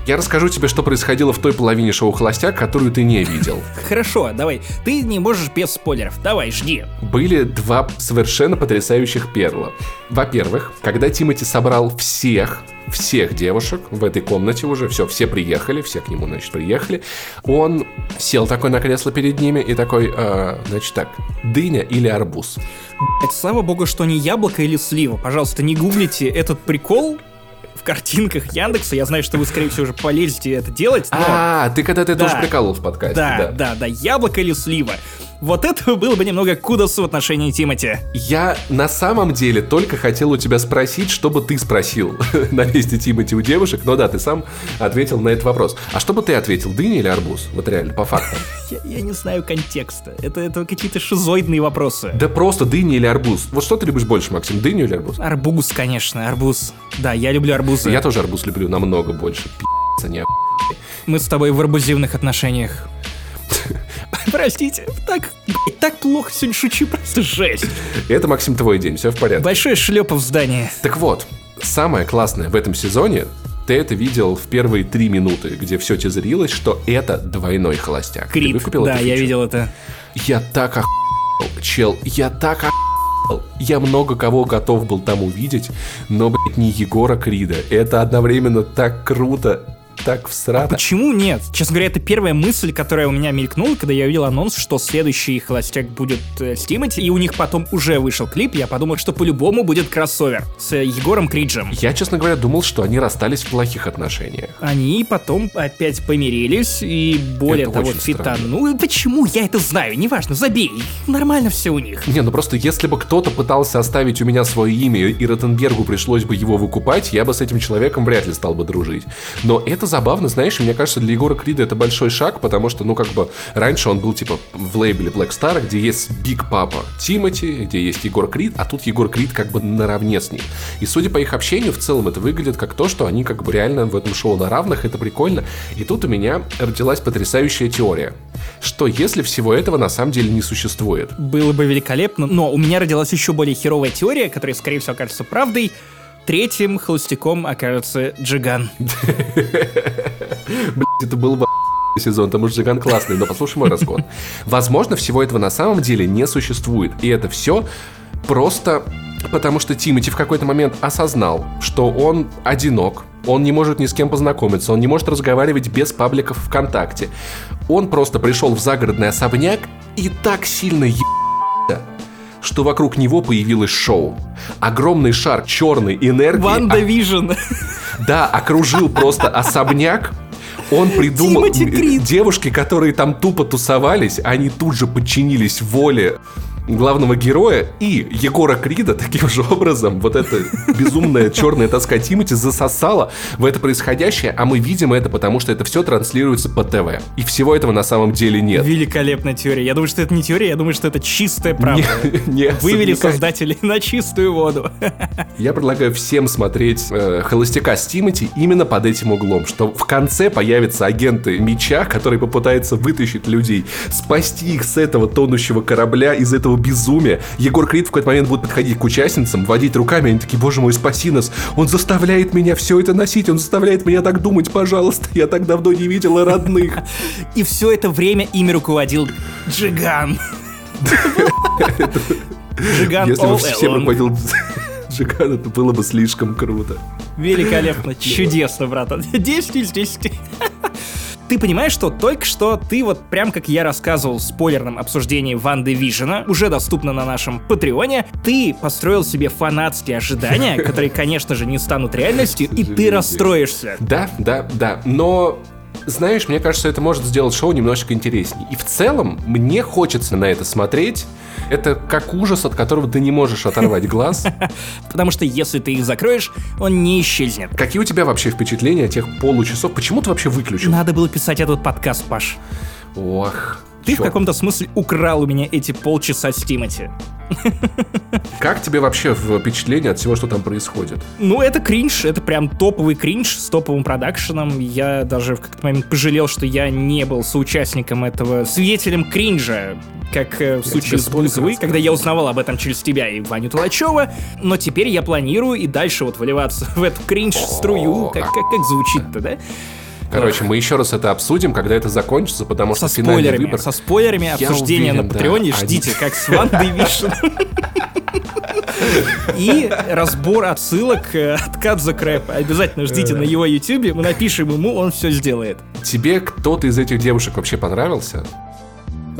Я расскажу тебе, что происходило в той половине шоу «Холостяк», которую ты не видел. Хорошо, давай. Ты не можешь без спойлеров. Давай, жди. Были два совершенно потрясающих перла. Во-первых, когда Тимати собрал всех всех девушек в этой комнате уже, все, все приехали, все к нему, значит, приехали. Он сел такой на кресло перед ними и такой, э, значит так, дыня или арбуз? Блять, слава богу, что не яблоко или слива. Пожалуйста, не гуглите этот прикол, в картинках Яндекса. Я знаю, что вы, скорее всего, уже полезете это делать. Но... А, ты когда ты да, тоже приколол в подкасте. Да, да, да, да, яблоко или слива. Вот это было бы немного кудос в отношении Тимати. Я на самом деле только хотел у тебя спросить, что бы ты спросил на месте Тимати у девушек. Но да, ты сам ответил на этот вопрос. А что бы ты ответил, дыня или арбуз? Вот реально, по факту. я, я не знаю контекста. Это, это какие-то шизоидные вопросы. Да просто дыня или арбуз. Вот что ты любишь больше, Максим, дыню или арбуз? Арбуз, конечно, арбуз. Да, я люблю арбузы. Я тоже арбуз люблю намного больше. Пи***ца, не Мы с тобой в арбузивных отношениях. Простите, так, так плохо сегодня шучу, просто жесть. Это, Максим, твой день, все в порядке. Большой шлепа в здании. Так вот, самое классное в этом сезоне ты это видел в первые три минуты, где все тезарилось, что это двойной холостяк. Крит, ты выкупил да, я видел это. Я так охуел, чел, я так охуел. Я много кого готов был там увидеть, но, блядь, не Егора Крида. Это одновременно так круто так всрато. Почему нет? Честно говоря, это первая мысль, которая у меня мелькнула, когда я увидел анонс, что следующий холостяк будет э, с Тимати, и у них потом уже вышел клип, я подумал, что по-любому будет кроссовер с э, Егором Криджем. Я, честно говоря, думал, что они расстались в плохих отношениях. Они потом опять помирились, и более Это того, фитану. Почему? Я это знаю, неважно, забей. Нормально все у них. Не, ну просто если бы кто-то пытался оставить у меня свое имя, и Ротенбергу пришлось бы его выкупать, я бы с этим человеком вряд ли стал бы дружить. Но это забавно, знаешь, мне кажется, для Егора Крида это большой шаг, потому что, ну, как бы, раньше он был, типа, в лейбле Black Star, где есть Биг Папа Тимати, где есть Егор Крид, а тут Егор Крид как бы наравне с ним. И судя по их общению, в целом это выглядит как то, что они как бы реально в этом шоу на равных, это прикольно. И тут у меня родилась потрясающая теория, что если всего этого на самом деле не существует, Было бы великолепно, но у меня родилась еще более херовая теория, которая, скорее всего, окажется правдой. Третьим холостяком окажется Джиган. Блять, это был бы сезон, там уж Джиган классный, но послушай мой разгон. Возможно, всего этого на самом деле не существует, и это все просто потому, что Тимати в какой-то момент осознал, что он одинок, он не может ни с кем познакомиться, он не может разговаривать без пабликов ВКонтакте. Он просто пришел в загородный особняк и так сильно ебался, что вокруг него появилось шоу. Огромный шар черной энергии WandaVision. да, окружил просто особняк. Он придумал девушки, которые там тупо тусовались, они тут же подчинились воле главного героя и Егора Крида таким же образом вот эта безумная черная тоска Тимати засосала в это происходящее, а мы видим это потому, что это все транслируется по ТВ. И всего этого на самом деле нет. Великолепная теория. Я думаю, что это не теория, я думаю, что это чистая правда. Не- не Вывели создатели на чистую воду. Я предлагаю всем смотреть э, «Холостяка с Тимати» именно под этим углом, что в конце появятся агенты меча, которые попытаются вытащить людей, спасти их с этого тонущего корабля, из этого безумия. Егор Крид в какой-то момент будет подходить к участницам, водить руками, они такие, боже мой, спаси нас, он заставляет меня все это носить, он заставляет меня так думать, пожалуйста, я так давно не видела родных. И все это время ими руководил Джиган. Джиган Если бы всем руководил Джиган, это было бы слишком круто. Великолепно, чудесно, братан. 10 из 10. Ты понимаешь, что только что ты вот прям как я рассказывал в спойлерном обсуждении Ванды Вижена, уже доступно на нашем Патреоне, ты построил себе фанатские ожидания, которые, конечно же, не станут реальностью, и ты расстроишься. Да, да, да. Но знаешь, мне кажется, это может сделать шоу немножечко интереснее. И в целом, мне хочется на это смотреть. Это как ужас, от которого ты не можешь оторвать глаз. Потому что если ты их закроешь, он не исчезнет. Какие у тебя вообще впечатления о тех получасов? Почему ты вообще выключил? Надо было писать этот подкаст, Паш. Ох. Ты в чёрт. каком-то смысле украл у меня эти полчаса с Тимати. Как тебе вообще впечатление от всего, что там происходит? Ну, это кринж, это прям топовый кринж с топовым продакшеном. Я даже в какой-то момент пожалел, что я не был соучастником этого, свидетелем кринжа, как э, в случае с Бузовой, когда я узнавал об этом через тебя и Ваню Толачева. Но теперь я планирую и дальше вот выливаться в эту кринж-струю. Как, как, как звучит-то, да? Короче, мы еще раз это обсудим, когда это закончится, потому Со что финальный спойлерами, выбор... со спойлерами обсуждения уверен, на да, Патреоне они- ждите, как с Вандой Вишен. И разбор отсылок э, от Кадза Крэпа. Обязательно ждите на его ютюбе, мы напишем ему, он все сделает. Тебе кто-то из этих девушек вообще понравился?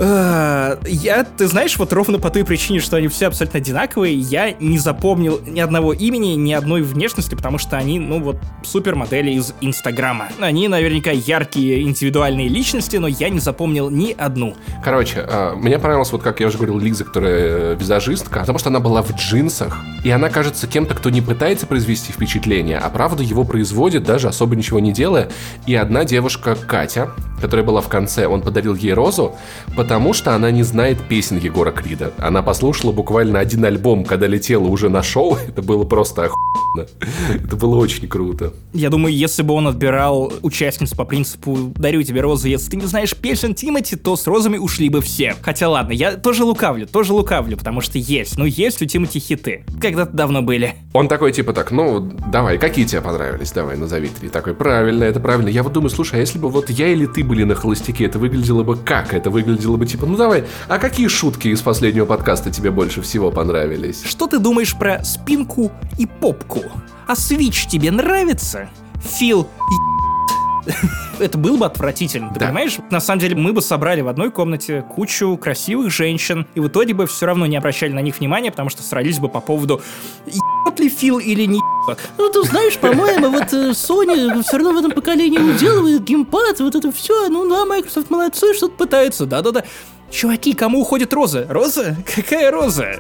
А, Я, ты знаешь, вот ровно по той причине, что они все абсолютно одинаковые, я не запомнил ни одного имени, ни одной внешности, потому что они, ну вот, супермодели из Инстаграма. Они наверняка яркие индивидуальные личности, но я не запомнил ни одну. Короче, а, мне понравилось, вот как я уже говорил, Лиза, которая э, визажистка, потому что она была в джинсах, и она кажется кем-то, кто не пытается произвести впечатление, а правда его производит, даже особо ничего не делая. И одна девушка, Катя, которая была в конце, он подарил ей розу, потому что она не знает песен Егора Крида. Она послушала буквально один альбом, когда летела уже на шоу, это было просто охуенно. Это было очень круто. Я думаю, если бы он отбирал участниц по принципу «дарю тебе розу, если ты не знаешь песен Тимати, то с розами ушли бы все». Хотя ладно, я тоже лукавлю, тоже лукавлю, потому что есть, ну есть у Тимати хиты. Когда-то давно были. Он такой, типа, так, ну, давай, какие тебе понравились? Давай, назови три. Такой, правильно, это правильно. Я вот думаю, слушай, а если бы вот я или ты были на холостяке, это выглядело бы как? Это выглядело бы, типа, ну давай, а какие шутки из последнего подкаста тебе больше всего понравились? Что ты думаешь про спинку и попку? А свич тебе нравится? Фил это было бы отвратительно, ты Да. понимаешь? На самом деле мы бы собрали в одной комнате кучу красивых женщин, и в итоге бы все равно не обращали на них внимания, потому что срались бы по поводу ебет ли Фил или не. Ну, ты знаешь, по-моему, вот э, Sony все равно в этом поколении уделывает геймпад, вот это все. Ну да, Microsoft молодцы, что-то Пытаются, да-да-да. Чуваки, кому уходит Роза? Роза? Какая Роза?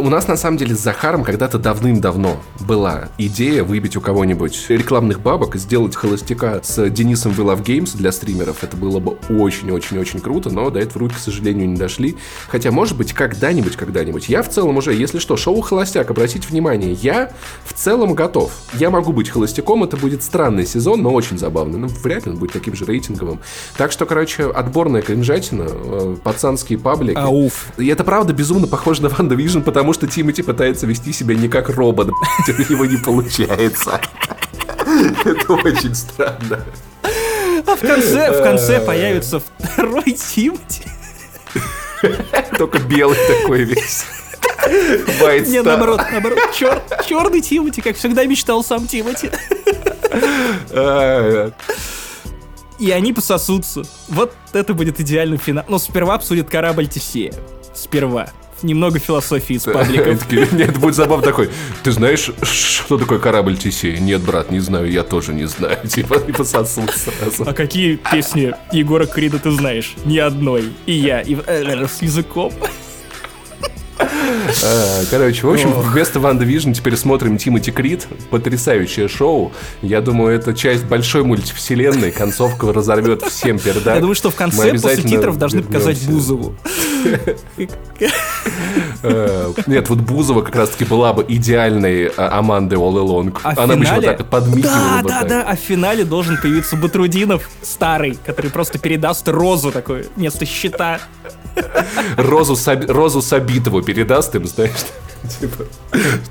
У нас на самом деле с Захаром когда-то давным-давно была идея выбить у кого-нибудь рекламных бабок и сделать холостяка с Денисом We Love Games для стримеров. Это было бы очень-очень-очень круто, но до этого руки, к сожалению, не дошли. Хотя, может быть, когда-нибудь, когда-нибудь. Я в целом уже, если что, шоу «Холостяк», обратите внимание, я в целом готов. Я могу быть холостяком, это будет странный сезон, но очень забавный. Ну, вряд ли он будет таким же рейтинговым. Так что, короче, отборная кринжатина, э, пацанские паблики. Ауф. И это правда безумно похоже на WandaVision, потому что Тимати пытается вести себя не как робот, у него не получается. Это очень странно. А в конце, в конце появится второй Тимати. Только белый такой весь. White Не, наоборот, наоборот, чер, черный Тимати, как всегда мечтал сам Тимати. И они пососутся. Вот это будет идеальный финал. Но сперва обсудит корабль Тесея. Сперва. Немного философии из Они пабликов. Нет, будет забавно такой. Ты знаешь, что такое корабль Тесея? Нет, брат, не знаю, я тоже не знаю. Типа, и пососут сразу. А какие песни Егора Крида ты знаешь? Ни одной. И я, и э, с языком. А, Короче, в общем, вместо WandaVision теперь смотрим Тимати Крид. Потрясающее шоу. Я думаю, это часть большой мультивселенной. Концовка разорвет всем пердак. Я думаю, что в конце после титров должны показать. Бузову. Э, Нет, вот Бузова как раз-таки была бы идеальной а, Агатой All Along. А Она бы еще вот так вот подмигивала Да, бы да, так. да, а в финале должен появиться Батрудинов, старый, который просто передаст розу такой вместо щита. Розу, Саби- Розу Сабитову передаст им, знаешь, типа,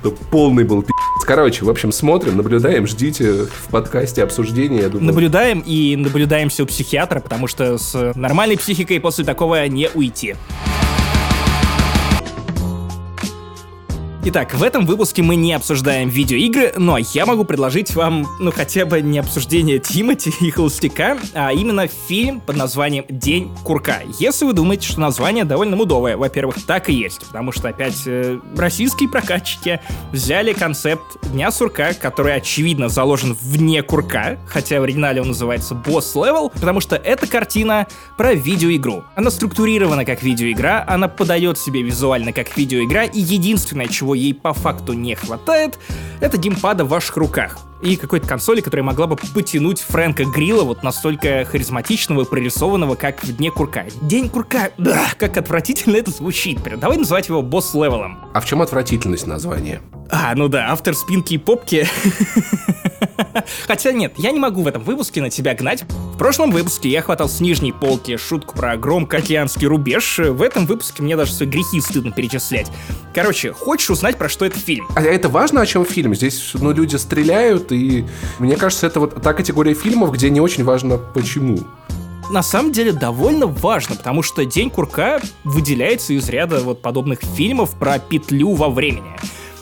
чтобы полный был пи***ц. Короче, в общем, смотрим, наблюдаем, ждите в подкасте обсуждения, я думаю. Наблюдаем и наблюдаемся у психиатра, потому что с нормальной психикой после такого не уйти. Итак, в этом выпуске мы не обсуждаем видеоигры, но я могу предложить вам, ну, хотя бы не обсуждение Тимати и Холостяка, а именно фильм под названием «День курка». Если вы думаете, что название довольно мудовое, во-первых, так и есть, потому что опять э, российские прокатчики взяли концепт Дня сурка, который, очевидно, заложен вне курка, хотя в оригинале он называется Level, потому что это картина про видеоигру. Она структурирована как видеоигра, она подает себе визуально как видеоигра, и единственное, чего ей по факту не хватает, это геймпада в ваших руках. И какой-то консоли, которая могла бы потянуть Фрэнка Грилла вот настолько харизматичного и прорисованного, как в Дне Курка. День Курка, да, как отвратительно это звучит. Давай называть его босс-левелом. А в чем отвратительность названия? А, ну да, автор спинки и попки. Хотя нет, я не могу в этом выпуске на тебя гнать. В прошлом выпуске я хватал с нижней полки шутку про громкоокеанский рубеж. В этом выпуске мне даже свои грехи стыдно перечислять. Короче, хочешь узнать, про что этот фильм? А это важно, о чем фильм? Здесь, ну, люди стреляют, и мне кажется, это вот та категория фильмов, где не очень важно, почему. на самом деле довольно важно, потому что День Курка выделяется из ряда вот подобных фильмов про петлю во времени.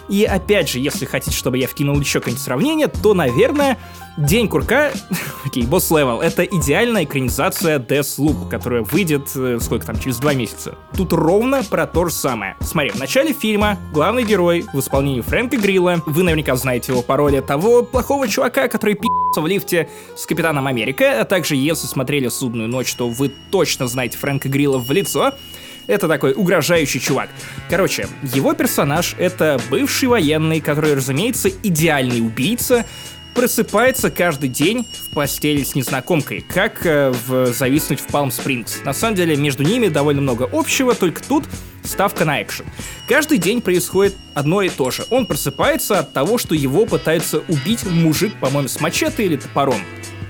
И опять же, если хотите, чтобы я вкинул еще какое-нибудь сравнение, то, наверное, День Курка, окей, Boss Level, это идеальная экранизация Deathloop, которая выйдет, э, сколько там, через два месяца. Тут ровно про то же самое. Смотри, в начале фильма главный герой в исполнении Фрэнка Грилла, вы наверняка знаете его по роли того плохого чувака, который пи***ся в лифте с Капитаном Америка, а также если смотрели «Судную ночь», то вы точно знаете Фрэнка Грилла в лицо. Это такой угрожающий чувак. Короче, его персонаж — это бывший военный, который, разумеется, идеальный убийца, просыпается каждый день в постели с незнакомкой, как э, в «Зависнуть в Палм Спрингс». На самом деле, между ними довольно много общего, только тут ставка на экшен. Каждый день происходит одно и то же. Он просыпается от того, что его пытается убить мужик, по-моему, с мачете или топором.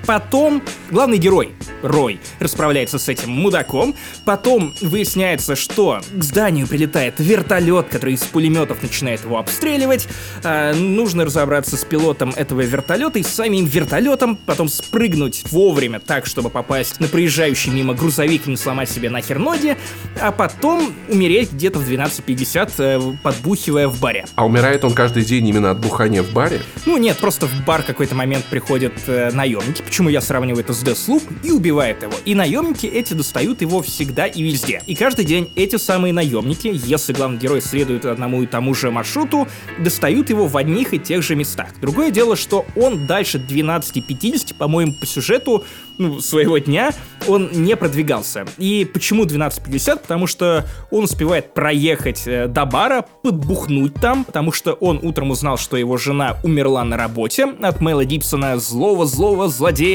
Потом главный герой Рой расправляется с этим мудаком. Потом выясняется, что к зданию прилетает вертолет, который из пулеметов начинает его обстреливать. А, нужно разобраться с пилотом этого вертолета и с самим вертолетом, потом спрыгнуть вовремя так, чтобы попасть на проезжающий мимо грузовик и не сломать себе нахер ноги, а потом умереть где-то в 12.50, э, подбухивая в баре. А умирает он каждый день именно от бухания в баре? Ну нет, просто в бар какой-то момент приходят э, наемники, почему я сравниваю это с Deathloop, и убивает его. И наемники эти достают его всегда и везде. И каждый день эти самые наемники, если главный герой следует одному и тому же маршруту, достают его в одних и тех же местах. Другое дело, что он дальше 12.50, по-моему, по сюжету ну, своего дня он не продвигался. И почему 12.50? Потому что он успевает проехать э, до бара, подбухнуть там, потому что он утром узнал, что его жена умерла на работе от Мэла Гибсона, злого-злого злодея,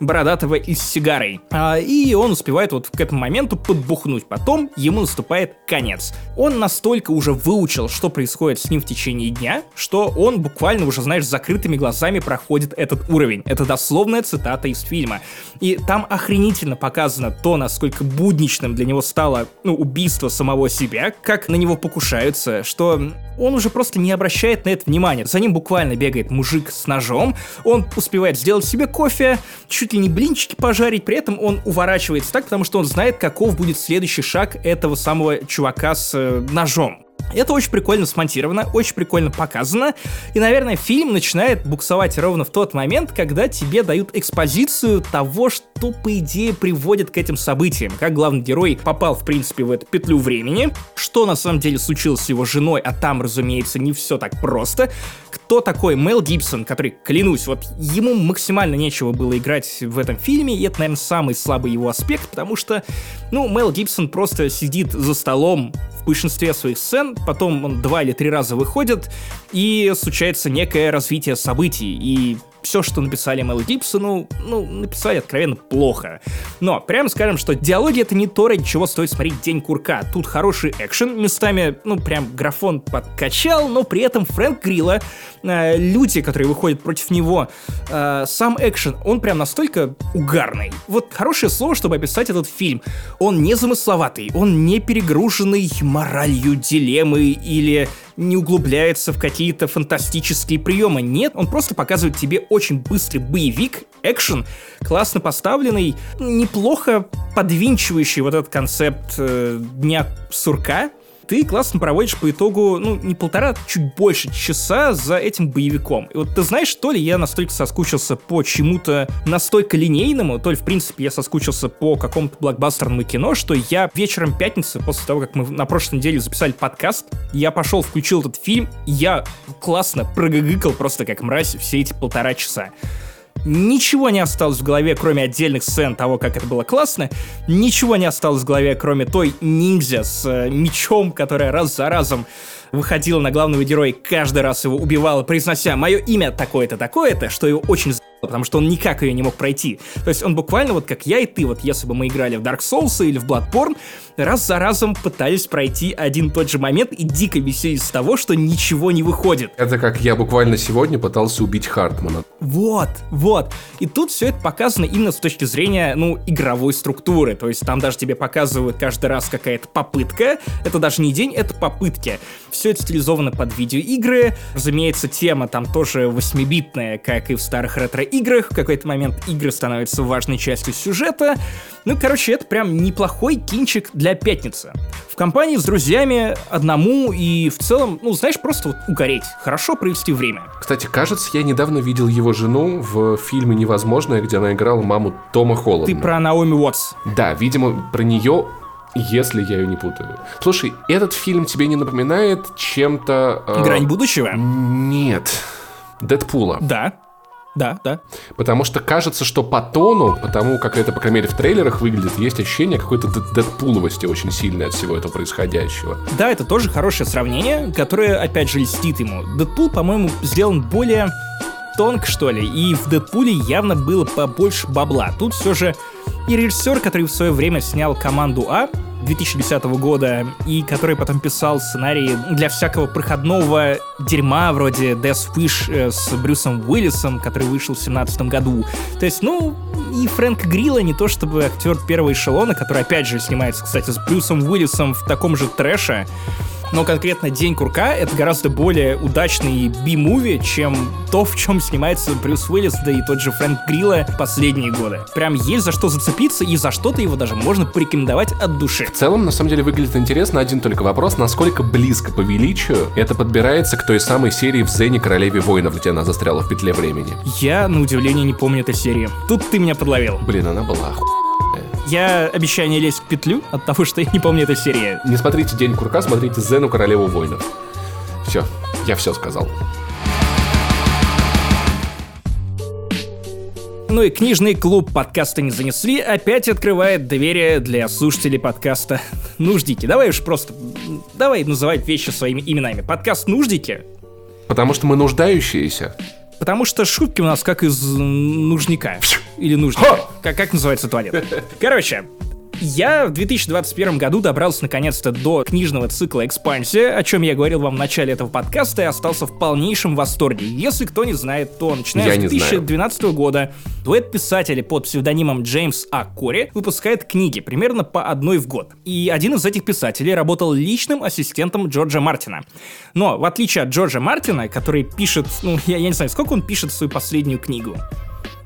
бородатого и сигарой. А, и он успевает вот к этому моменту подбухнуть. Потом ему наступает конец. Он настолько уже выучил, что происходит с ним в течение дня, что он буквально уже, знаешь, закрытыми глазами проходит этот уровень. Это дословная цитата из фильма. И там охренительно показано то, насколько будничным для него стало ну, убийство самого себя, как на него покушаются, что он уже просто не обращает на это внимания. За ним буквально бегает мужик с ножом, он успевает сделать себе кофе, чуть ли не блинчики пожарить, при этом он уворачивается так, потому что он знает, каков будет следующий шаг этого самого чувака с э, ножом. Это очень прикольно смонтировано, очень прикольно показано. И, наверное, фильм начинает буксовать ровно в тот момент, когда тебе дают экспозицию того, что, по идее, приводит к этим событиям. Как главный герой попал, в принципе, в эту петлю времени, что на самом деле случилось с его женой, а там, разумеется, не все так просто. Кто такой Мел Гибсон, который, клянусь, вот ему максимально нечего было играть в этом фильме, и это, наверное, самый слабый его аспект, потому что, ну, Мел Гибсон просто сидит за столом в большинстве своих сцен, потом он два или три раза выходит, и случается некое развитие событий, и все, что написали Мэлу Гибсону, ну, написали откровенно плохо. Но, прямо скажем, что диалоги это не то, ради чего стоит смотреть День Курка. Тут хороший экшен, местами, ну, прям графон подкачал, но при этом Фрэнк Грилла, э, люди, которые выходят против него, э, сам экшен, он прям настолько угарный. Вот хорошее слово, чтобы описать этот фильм. Он не замысловатый, он не перегруженный моралью дилеммы или не углубляется в какие-то фантастические приемы. Нет, он просто показывает тебе очень быстрый боевик, экшен, классно поставленный, неплохо подвинчивающий вот этот концепт э, Дня Сурка, ты классно проводишь по итогу, ну, не полтора, чуть больше часа за этим боевиком. И вот ты знаешь, то ли я настолько соскучился по чему-то настолько линейному, то ли, в принципе, я соскучился по какому-то блокбастерному кино, что я вечером пятницы, после того, как мы на прошлой неделе записали подкаст, я пошел, включил этот фильм, я классно прогыгыкал просто как мразь все эти полтора часа. Ничего не осталось в голове, кроме отдельных сцен того, как это было классно. Ничего не осталось в голове, кроме той ниндзя с э, мечом, которая раз за разом выходила на главного героя, каждый раз его убивала, произнося «Мое имя такое-то, такое-то», что его очень потому что он никак ее не мог пройти. То есть он буквально вот как я и ты, вот если бы мы играли в Dark Souls или в Bloodborne, раз за разом пытались пройти один тот же момент и дико веселились с того, что ничего не выходит. Это как я буквально сегодня пытался убить Хартмана. Вот, вот. И тут все это показано именно с точки зрения, ну, игровой структуры. То есть там даже тебе показывают каждый раз какая-то попытка. Это даже не день, это попытки. Все это стилизовано под видеоигры. Разумеется, тема там тоже восьмибитная, как и в старых ретро-играх. В какой-то момент игры становятся важной частью сюжета. Ну, короче, это прям неплохой кинчик для пятницы. В компании с друзьями одному и в целом, ну, знаешь, просто вот угореть. Хорошо провести время. Кстати, кажется, я недавно видел его жену в фильме «Невозможное», где она играла маму Тома Холланда. Ты про Наоми Уотс. Да, видимо, про нее если я ее не путаю. Слушай, этот фильм тебе не напоминает чем-то... Э... Грань будущего? Нет. Дэдпула. Да. Да, да. Потому что кажется, что по тону, потому как это, по крайней мере, в трейлерах выглядит, есть ощущение какой-то дэдпуловости очень сильной от всего этого происходящего. Да, это тоже хорошее сравнение, которое, опять же, льстит ему. Дэдпул, по-моему, сделан более тонк, что ли, и в Дэдпуле явно было побольше бабла. Тут все же и режиссер, который в свое время снял «Команду А», 2010 года, и который потом писал сценарии для всякого проходного дерьма, вроде Death Wish э, с Брюсом Уиллисом, который вышел в 2017 году. То есть, ну, и Фрэнк Грилла не то чтобы актер первого эшелона, который опять же снимается, кстати, с Брюсом Уиллисом в таком же трэше, но конкретно «День курка» — это гораздо более удачный би-муви, чем то, в чем снимается Брюс Уиллис, да и тот же Фрэнк Грилла последние годы. Прям есть за что зацепиться, и за что-то его даже можно порекомендовать от души. В целом, на самом деле, выглядит интересно один только вопрос, насколько близко по величию это подбирается к той самой серии в Зене Королеве Воинов, где она застряла в петле времени. Я, на удивление, не помню этой серии. Тут ты меня подловил. Блин, она была оху... Я обещаю не лезть в петлю от того, что я не помню этой серии. Не смотрите День Курка, смотрите Зену Королеву Воинов. Все, я все сказал. Ну и книжный клуб подкаста не занесли опять открывает двери для слушателей подкаста Нуждики. Давай уж просто, давай называть вещи своими именами. Подкаст Нуждики. Потому что мы нуждающиеся. Потому что шутки у нас как из нужника. Или нужника. Как, как называется туалет? Короче, я в 2021 году добрался наконец-то до книжного цикла «Экспансия», о чем я говорил вам в начале этого подкаста и остался в полнейшем восторге. Если кто не знает, то начиная Я с 2012 года дуэт писателей под псевдонимом Джеймс А. Кори выпускает книги примерно по одной в год. И один из этих писателей работал личным ассистентом Джорджа Мартина. Но в отличие от Джорджа Мартина, который пишет, ну я, я не знаю, сколько он пишет свою последнюю книгу?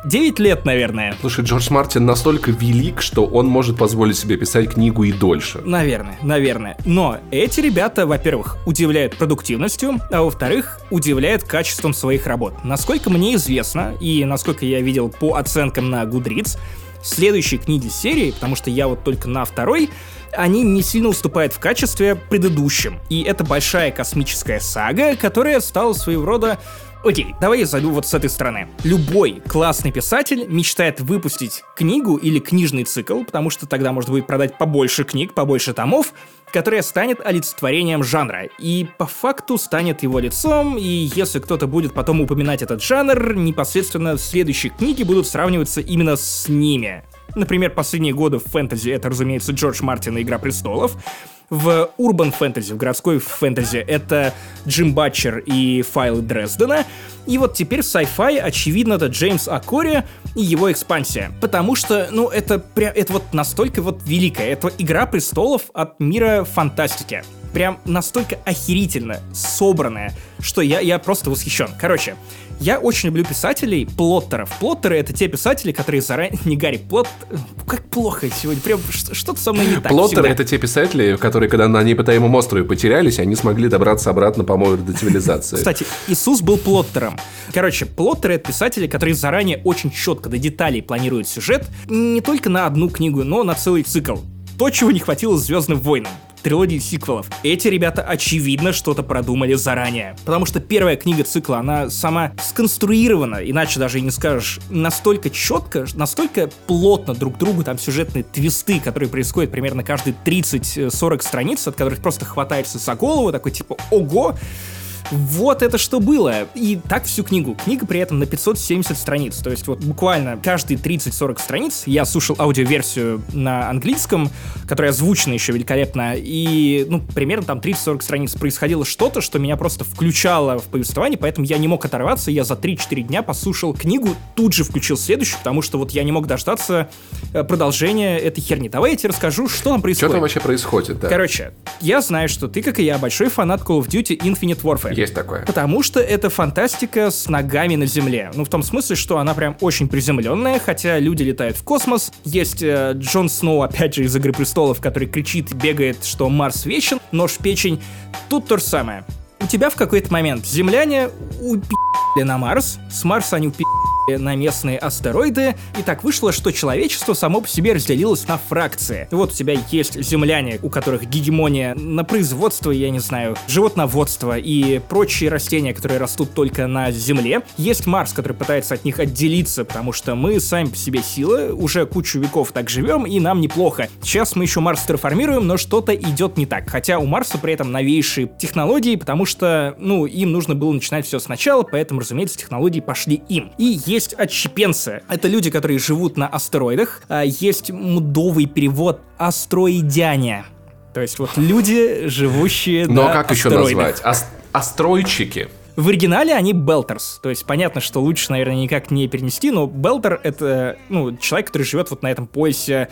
9 лет, наверное. Слушай, Джордж Мартин настолько велик, что он может позволить себе писать книгу и дольше. Наверное, наверное. Но эти ребята, во-первых, удивляют продуктивностью, а во-вторых, удивляют качеством своих работ. Насколько мне известно, и насколько я видел по оценкам на Goodreads, следующие книги серии, потому что я вот только на второй, они не сильно уступают в качестве предыдущим. И это большая космическая сага, которая стала своего рода Окей, давай я зайду вот с этой стороны. Любой классный писатель мечтает выпустить книгу или книжный цикл, потому что тогда можно будет продать побольше книг, побольше томов, которая станет олицетворением жанра, и по факту станет его лицом, и если кто-то будет потом упоминать этот жанр, непосредственно следующие книги будут сравниваться именно с ними. Например, последние годы в фэнтези это, разумеется, Джордж Мартин и Игра престолов, в урбан фэнтези, в городской фэнтези, это Джим Батчер и файлы Дрездена. И вот теперь в sci-fi, очевидно, это Джеймс Акори и его экспансия. Потому что, ну, это, прям, это вот настолько вот великая. Это игра престолов от мира фантастики. Прям настолько охерительно собранная, что я, я просто восхищен. Короче, я очень люблю писателей, плоттеров. Плоттеры — это те писатели, которые заранее... Не Гарри Плот... Как плохо сегодня. Прям что-то со мной не так Плоттеры — это те писатели, которые, когда на непытаемом острове потерялись, они смогли добраться обратно по морю до цивилизации. Кстати, Иисус был плоттером. Короче, плоттеры — это писатели, которые заранее очень четко до деталей планируют сюжет не только на одну книгу, но на целый цикл. То, чего не хватило Звездным войнам трилогии сиквелов. Эти ребята, очевидно, что-то продумали заранее. Потому что первая книга цикла, она сама сконструирована, иначе даже и не скажешь, настолько четко, настолько плотно друг другу там сюжетные твисты, которые происходят примерно каждые 30-40 страниц, от которых просто хватаешься за голову, такой типа «Ого!» Вот это что было. И так всю книгу. Книга при этом на 570 страниц. То есть вот буквально каждые 30-40 страниц я слушал аудиоверсию на английском, которая озвучена еще великолепно. И, ну, примерно там 30-40 страниц происходило что-то, что меня просто включало в повествование, поэтому я не мог оторваться. Я за 3-4 дня послушал книгу, тут же включил следующую, потому что вот я не мог дождаться э, продолжения этой херни. Давай я тебе расскажу, что там происходит. Что там вообще происходит, да? Короче, я знаю, что ты, как и я, большой фанат Call of Duty Infinite Warfare. Есть такое. Потому что это фантастика с ногами на земле. Ну, в том смысле, что она прям очень приземленная, хотя люди летают в космос. Есть э, Джон Сноу, опять же, из «Игры престолов», который кричит, бегает, что Марс вечен, нож в печень. Тут то же самое. У тебя в какой-то момент земляне упи***ли на Марс, с Марса они упи***ли на местные астероиды, и так вышло, что человечество само по себе разделилось на фракции. Вот у тебя есть земляне, у которых гегемония на производство, я не знаю, животноводство и прочие растения, которые растут только на Земле. Есть Марс, который пытается от них отделиться, потому что мы сами по себе силы, уже кучу веков так живем, и нам неплохо. Сейчас мы еще Марс терраформируем, но что-то идет не так. Хотя у Марса при этом новейшие технологии, потому что, ну, им нужно было начинать все сначала, поэтому, разумеется, технологии пошли им. И есть отщепенцы. Это люди, которые живут на астероидах. А есть мудовый перевод «астроидяне». То есть вот люди, живущие Но на как еще астероидах. назвать? Ас- Астройчики. В оригинале они Белтерс, то есть понятно, что лучше, наверное, никак не перенести, но Белтер — это, ну, человек, который живет вот на этом поясе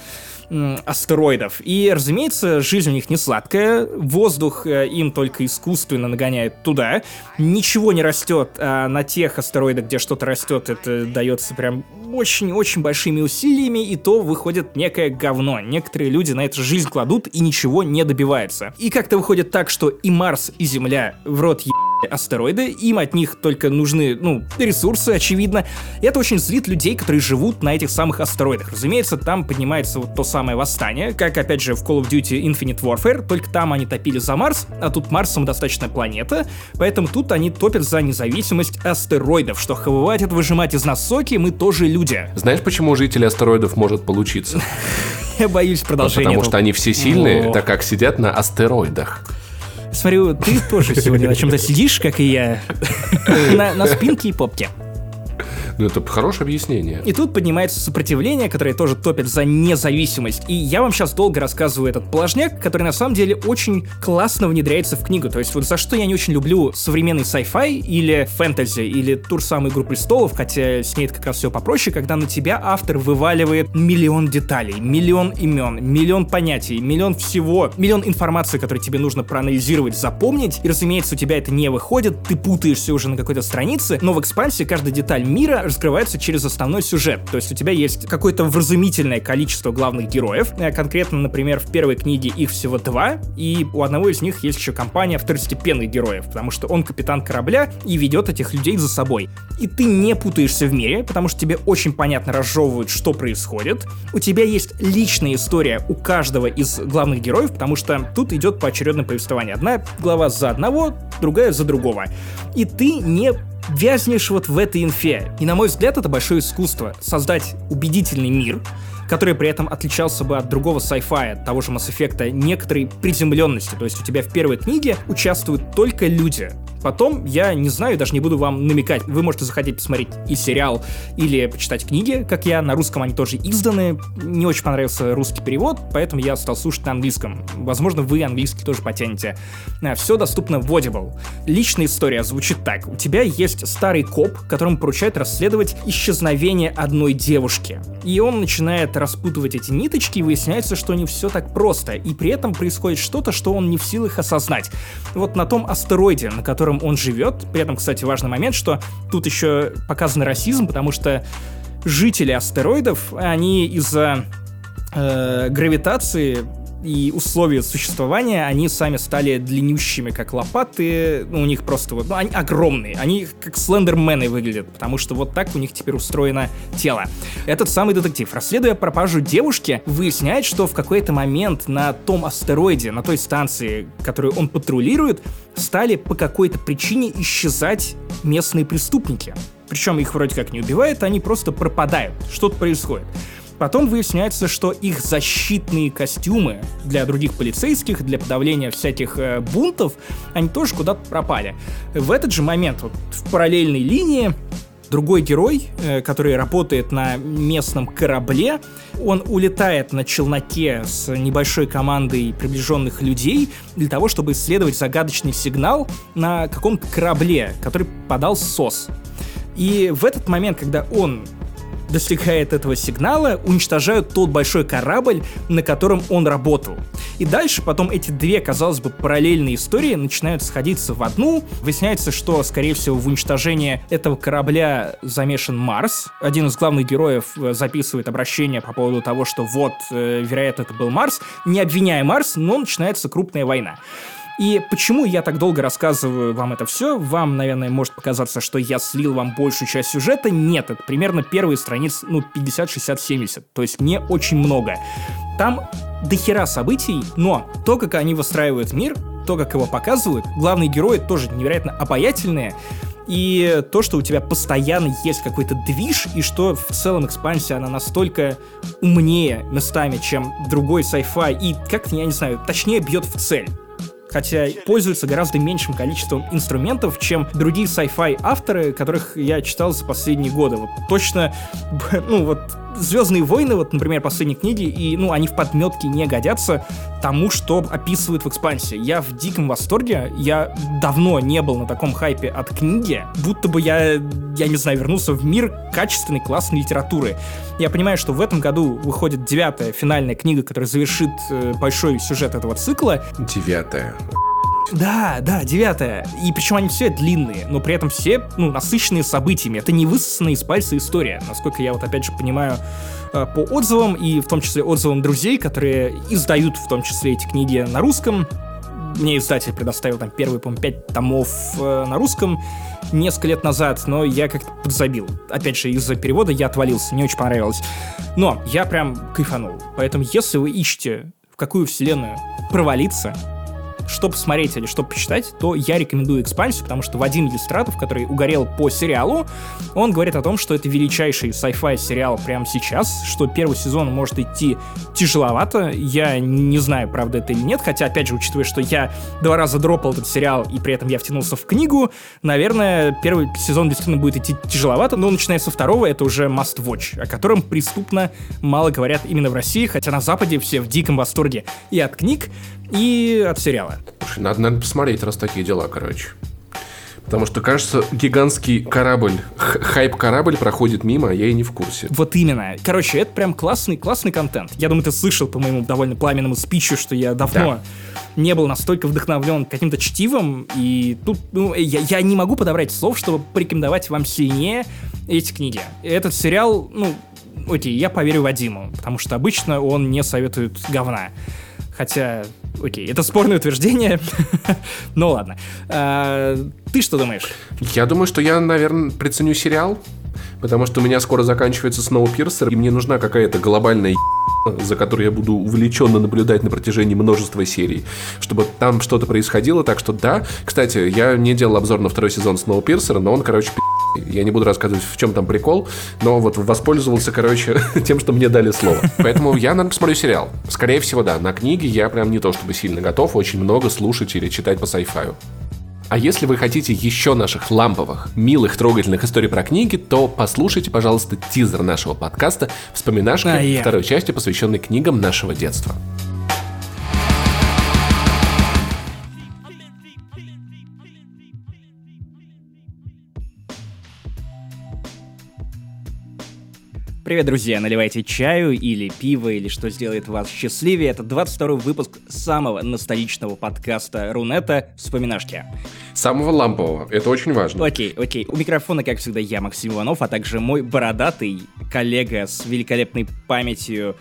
астероидов. И, разумеется, жизнь у них не сладкая, воздух э, им только искусственно нагоняет туда, ничего не растет, а на тех астероидах, где что-то растет, это дается прям очень-очень большими усилиями, и то выходит некое говно. Некоторые люди на это жизнь кладут и ничего не добиваются. И как-то выходит так, что и Марс, и Земля в рот е астероиды, им от них только нужны, ну, ресурсы, очевидно. И это очень злит людей, которые живут на этих самых астероидах. Разумеется, там поднимается вот то самое восстание, как, опять же, в Call of Duty Infinite Warfare, только там они топили за Марс, а тут Марс самодостаточная планета, поэтому тут они топят за независимость астероидов, что хватит выжимать из нас соки, мы тоже люди. Знаешь, почему у жителей астероидов может получиться? Я боюсь продолжения. Потому что они все сильные, так как сидят на астероидах. Смотрю, ты тоже сегодня на чем-то сидишь, как и я, на, на спинке и попке. Ну, это хорошее объяснение. И тут поднимается сопротивление, которое тоже топит за независимость. И я вам сейчас долго рассказываю этот положняк, который на самом деле очень классно внедряется в книгу. То есть вот за что я не очень люблю современный sci-fi или фэнтези, или тур самый «Игру престолов», хотя с ней это как раз все попроще, когда на тебя автор вываливает миллион деталей, миллион имен, миллион понятий, миллион всего, миллион информации, которую тебе нужно проанализировать, запомнить. И, разумеется, у тебя это не выходит, ты путаешься уже на какой-то странице, но в экспансии каждая деталь мира раскрывается через основной сюжет. То есть у тебя есть какое-то вразумительное количество главных героев. Э, конкретно, например, в первой книге их всего два, и у одного из них есть еще компания второстепенных героев, потому что он капитан корабля и ведет этих людей за собой. И ты не путаешься в мире, потому что тебе очень понятно разжевывают, что происходит. У тебя есть личная история у каждого из главных героев, потому что тут идет поочередное повествование. Одна глава за одного, другая за другого. И ты не вязнешь вот в этой инфе. И на мой взгляд, это большое искусство. Создать убедительный мир, который при этом отличался бы от другого sci-fi, того же Mass Effect, некоторой приземленности. То есть у тебя в первой книге участвуют только люди. Потом, я не знаю, даже не буду вам намекать. Вы можете захотеть посмотреть и сериал, или почитать книги, как я. На русском они тоже изданы. Не очень понравился русский перевод, поэтому я стал слушать на английском. Возможно, вы английский тоже потянете. А, Все доступно в Audible. Личная история звучит так. У тебя есть старый коп, которому поручают расследовать исчезновение одной девушки. И он начинает распутывать эти ниточки, и выясняется, что не все так просто. И при этом происходит что-то, что он не в силах осознать. Вот на том астероиде, на котором он живет, при этом, кстати, важный момент, что тут еще показан расизм, потому что жители астероидов, они из-за э, гравитации и условия существования, они сами стали длиннющими, как лопаты. Ну, у них просто вот, ну, они огромные. Они как слендермены выглядят, потому что вот так у них теперь устроено тело. Этот самый детектив, расследуя пропажу девушки, выясняет, что в какой-то момент на том астероиде, на той станции, которую он патрулирует, стали по какой-то причине исчезать местные преступники. Причем их вроде как не убивают, они просто пропадают. Что-то происходит. Потом выясняется, что их защитные костюмы для других полицейских, для подавления всяких э, бунтов, они тоже куда-то пропали. В этот же момент, вот, в параллельной линии, другой герой, э, который работает на местном корабле, он улетает на челноке с небольшой командой приближенных людей для того, чтобы исследовать загадочный сигнал на каком-то корабле, который подал СОС. И в этот момент, когда он достигает этого сигнала, уничтожают тот большой корабль, на котором он работал. И дальше потом эти две, казалось бы, параллельные истории начинают сходиться в одну. Выясняется, что, скорее всего, в уничтожении этого корабля замешан Марс. Один из главных героев э, записывает обращение по поводу того, что вот, э, вероятно, это был Марс. Не обвиняя Марс, но начинается крупная война. И почему я так долго рассказываю вам это все? Вам, наверное, может показаться, что я слил вам большую часть сюжета. Нет, это примерно первые страниц, ну, 50, 60, 70. То есть не очень много. Там дохера событий, но то, как они выстраивают мир, то, как его показывают, главные герои тоже невероятно обаятельные, и то, что у тебя постоянно есть какой-то движ, и что в целом экспансия, она настолько умнее местами, чем другой sci-fi, и как-то, я не знаю, точнее бьет в цель хотя пользуется гораздо меньшим количеством инструментов, чем другие sci-fi авторы, которых я читал за последние годы. Вот точно, ну вот Звездные войны, вот, например, последние книги, и, ну, они в подметке не годятся тому, что описывают в экспансии. Я в диком восторге, я давно не был на таком хайпе от книги, будто бы я, я не знаю, вернулся в мир качественной, классной литературы. Я понимаю, что в этом году выходит девятая финальная книга, которая завершит э, большой сюжет этого цикла. Девятая. Да, да, девятая. И причем они все длинные, но при этом все, ну, насыщенные событиями. Это не высосанная из пальца история, насколько я вот опять же понимаю э, по отзывам, и в том числе отзывам друзей, которые издают в том числе эти книги на русском. Мне издатель предоставил там первые, по-моему, пять томов э, на русском несколько лет назад, но я как-то подзабил. Опять же, из-за перевода я отвалился, не очень понравилось. Но я прям кайфанул. Поэтому, если вы ищете, в какую вселенную провалиться, что посмотреть или что почитать, то я рекомендую экспансию, потому что Вадим Иллюстратов, который угорел по сериалу, он говорит о том, что это величайший sci-fi сериал прямо сейчас, что первый сезон может идти тяжеловато. Я не знаю, правда это или нет, хотя, опять же, учитывая, что я два раза дропал этот сериал, и при этом я втянулся в книгу, наверное, первый сезон действительно будет идти тяжеловато, но начиная со второго это уже must watch, о котором преступно мало говорят именно в России, хотя на Западе все в диком восторге и от книг, и от сериала. Слушай, надо, надо посмотреть, раз такие дела, короче. Потому что, кажется, гигантский корабль, хайп-корабль проходит мимо, а я и не в курсе. Вот именно. Короче, это прям классный, классный контент. Я думаю, ты слышал по моему довольно пламенному спичу, что я давно да. не был настолько вдохновлен каким-то чтивом, и тут, ну, я, я не могу подобрать слов, чтобы порекомендовать вам сильнее эти книги. Этот сериал, ну, окей, я поверю Вадиму, потому что обычно он не советует говна. Хотя, окей, это спорное утверждение. ну ладно. А, ты что думаешь? Я думаю, что я, наверное, приценю сериал. Потому что у меня скоро заканчивается Сноупирсер, и мне нужна какая-то глобальная за которой я буду увлеченно наблюдать на протяжении множества серий, чтобы там что-то происходило, так что да. Кстати, я не делал обзор на второй сезон Сноупирсера, но он, короче, я не буду рассказывать, в чем там прикол, но вот воспользовался, короче, тем, что мне дали слово. Поэтому я, наверное, посмотрю сериал. Скорее всего, да. На книге я прям не то чтобы сильно готов, очень много слушать или читать по сайфаю. А если вы хотите еще наших ламповых, милых, трогательных историй про книги, то послушайте, пожалуйста, тизер нашего подкаста «Вспоминашки» а я. второй части, посвященной книгам нашего детства. Привет, друзья! Наливайте чаю или пиво, или что сделает вас счастливее. Это 22 выпуск самого ностальгичного подкаста Рунета «Вспоминашки». Самого лампового. Это очень важно. Окей, окей. У микрофона, как всегда, я, Максим Иванов, а также мой бородатый коллега с великолепной памятью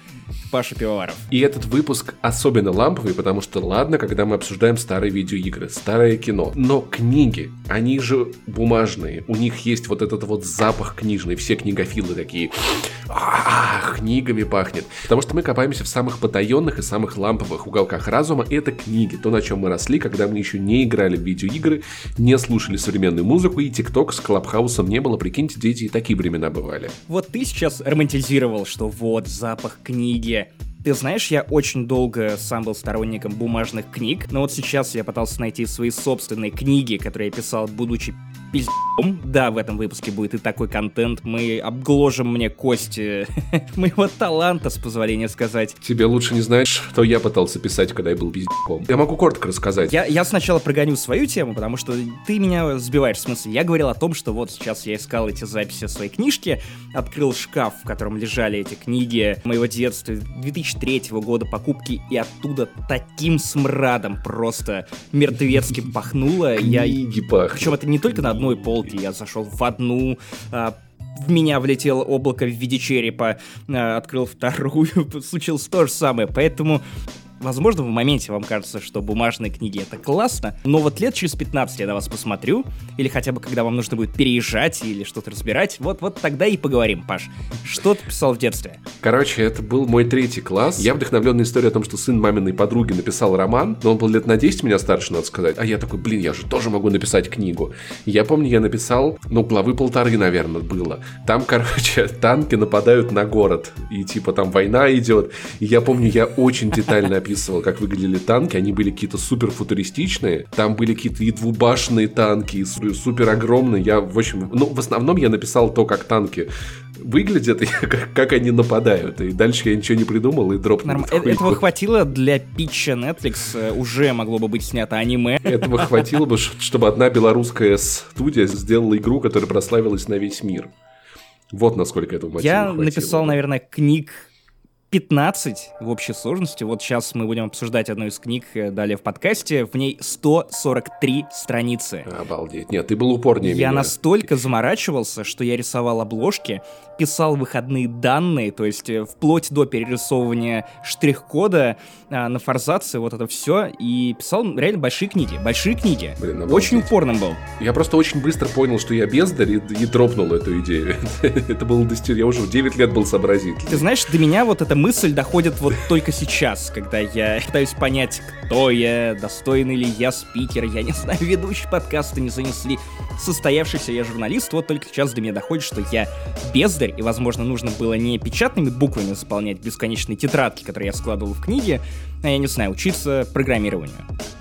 Паша Пивоваров. И этот выпуск особенно ламповый, потому что ладно, когда мы обсуждаем старые видеоигры, старое кино, но книги, они же бумажные, у них есть вот этот вот запах книжный, все книгофилы такие, а, книгами пахнет. Потому что мы копаемся в самых потаенных и самых ламповых уголках разума, это книги, то, на чем мы росли, когда мы еще не играли в видеоигры, не слушали современную музыку, и ТикТок с Клабхаусом не было, прикиньте, дети и такие времена бывали. Вот ты сейчас романтизировал, что вот запах книги. Ты знаешь, я очень долго сам был сторонником бумажных книг, но вот сейчас я пытался найти свои собственные книги, которые я писал, будучи пиздом. Да, в этом выпуске будет и такой контент. Мы обгложим мне кости моего таланта, с позволения сказать. Тебе лучше не знать, что я пытался писать, когда я был пиздом. Я могу коротко рассказать. Я, я сначала прогоню свою тему, потому что ты меня сбиваешь в смысле. Я говорил о том, что вот сейчас я искал эти записи своей книжки, открыл шкаф, в котором лежали эти книги моего детства 2003 года покупки, и оттуда таким смрадом просто мертвецким пахнуло. Книги я... пахнут. Причем это не только на одной полке, я зашел в одну, а, в меня влетело облако в виде черепа, а, открыл вторую, случилось то же самое, поэтому Возможно, в моменте вам кажется, что бумажные книги это классно, но вот лет через 15 я на вас посмотрю, или хотя бы когда вам нужно будет переезжать или что-то разбирать, вот, вот тогда и поговорим, Паш. Что ты писал в детстве? Короче, это был мой третий класс. Я вдохновленный историей о том, что сын маминой подруги написал роман, но он был лет на 10 меня старше, надо сказать. А я такой, блин, я же тоже могу написать книгу. Я помню, я написал, ну, главы полторы, наверное, было. Там, короче, танки нападают на город, и типа там война идет. И я помню, я очень детально описывал, как выглядели танки. Они были какие-то супер футуристичные. Там были какие-то и двубашенные танки, и супер огромные. Я, в общем, ну, в основном я написал то, как танки выглядят, и как, как они нападают. И дальше я ничего не придумал и дропнул. Норм... Этого хватило для питча Netflix, э, уже могло бы быть снято аниме. Этого хватило бы, чтобы одна белорусская студия сделала игру, которая прославилась на весь мир. Вот насколько этого мотива Я хватило. написал, наверное, книг 15 в общей сложности. Вот сейчас мы будем обсуждать одну из книг э, далее в подкасте. В ней 143 страницы. Обалдеть. Нет, ты был упорнее Я меня. настолько заморачивался, что я рисовал обложки, писал выходные данные, то есть э, вплоть до перерисовывания штрих-кода а, на форзаце, вот это все, и писал реально большие книги. Большие книги. Блин, обалдеть. Очень упорным был. Я просто очень быстро понял, что я бездарь, и, и дропнул эту идею. Это было достижение. Я уже в 9 лет был сообразительный. Ты знаешь, до меня вот эта мысль доходит вот только сейчас, когда я пытаюсь понять, кто я, достойный ли я спикер, я не знаю, ведущий подкаста не занесли, состоявшийся я журналист, вот только сейчас до меня доходит, что я бездарь, и, возможно, нужно было не печатными буквами заполнять бесконечные тетрадки, которые я складывал в книге, а я не знаю, учиться программированию.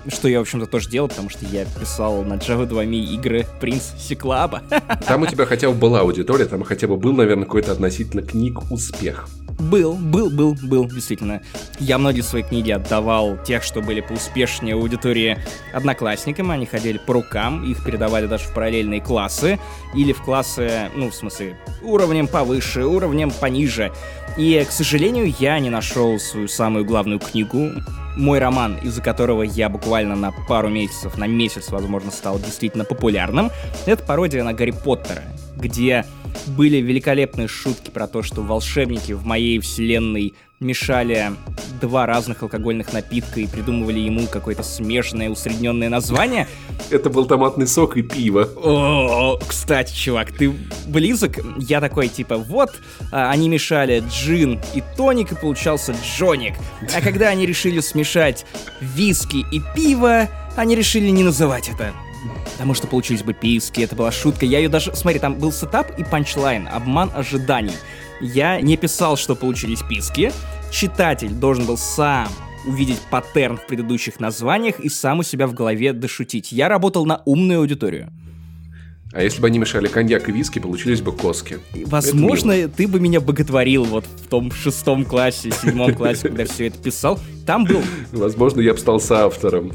Что я, в общем-то, тоже делал, потому что я писал на Java 2 игры Принц Сиклаба. Там у тебя хотя бы была аудитория, там хотя бы был, наверное, какой-то относительно книг успех. Был, был, был, был, действительно. Я многие свои книги отдавал тех, что были поуспешнее аудитории одноклассникам. Они ходили по рукам, их передавали даже в параллельные классы. Или в классы, ну, в смысле, уровнем повыше, уровнем пониже. И, к сожалению, я не нашел свою самую главную книгу. Мой роман, из-за которого я буквально на пару месяцев, на месяц, возможно, стал действительно популярным, это пародия на Гарри Поттера, где были великолепные шутки про то, что волшебники в моей вселенной мешали два разных алкогольных напитка и придумывали ему какое-то смешанное усредненное название. Это был томатный сок и пиво. О, кстати, чувак, ты близок? Я такой, типа, вот, а, они мешали джин и тоник, и получался джоник. А когда они решили смешать виски и пиво, они решили не называть это. Потому что получились бы писки, это была шутка. Я ее даже... Смотри, там был setup и punchline, обман ожиданий. Я не писал, что получились писки. Читатель должен был сам увидеть паттерн в предыдущих названиях и сам у себя в голове дошутить. Я работал на умную аудиторию. А если бы они мешали коньяк и виски, получились бы коски. Возможно, ты бы меня боготворил вот в том шестом классе, седьмом классе, когда все это писал. Там был Возможно, я бы стал соавтором.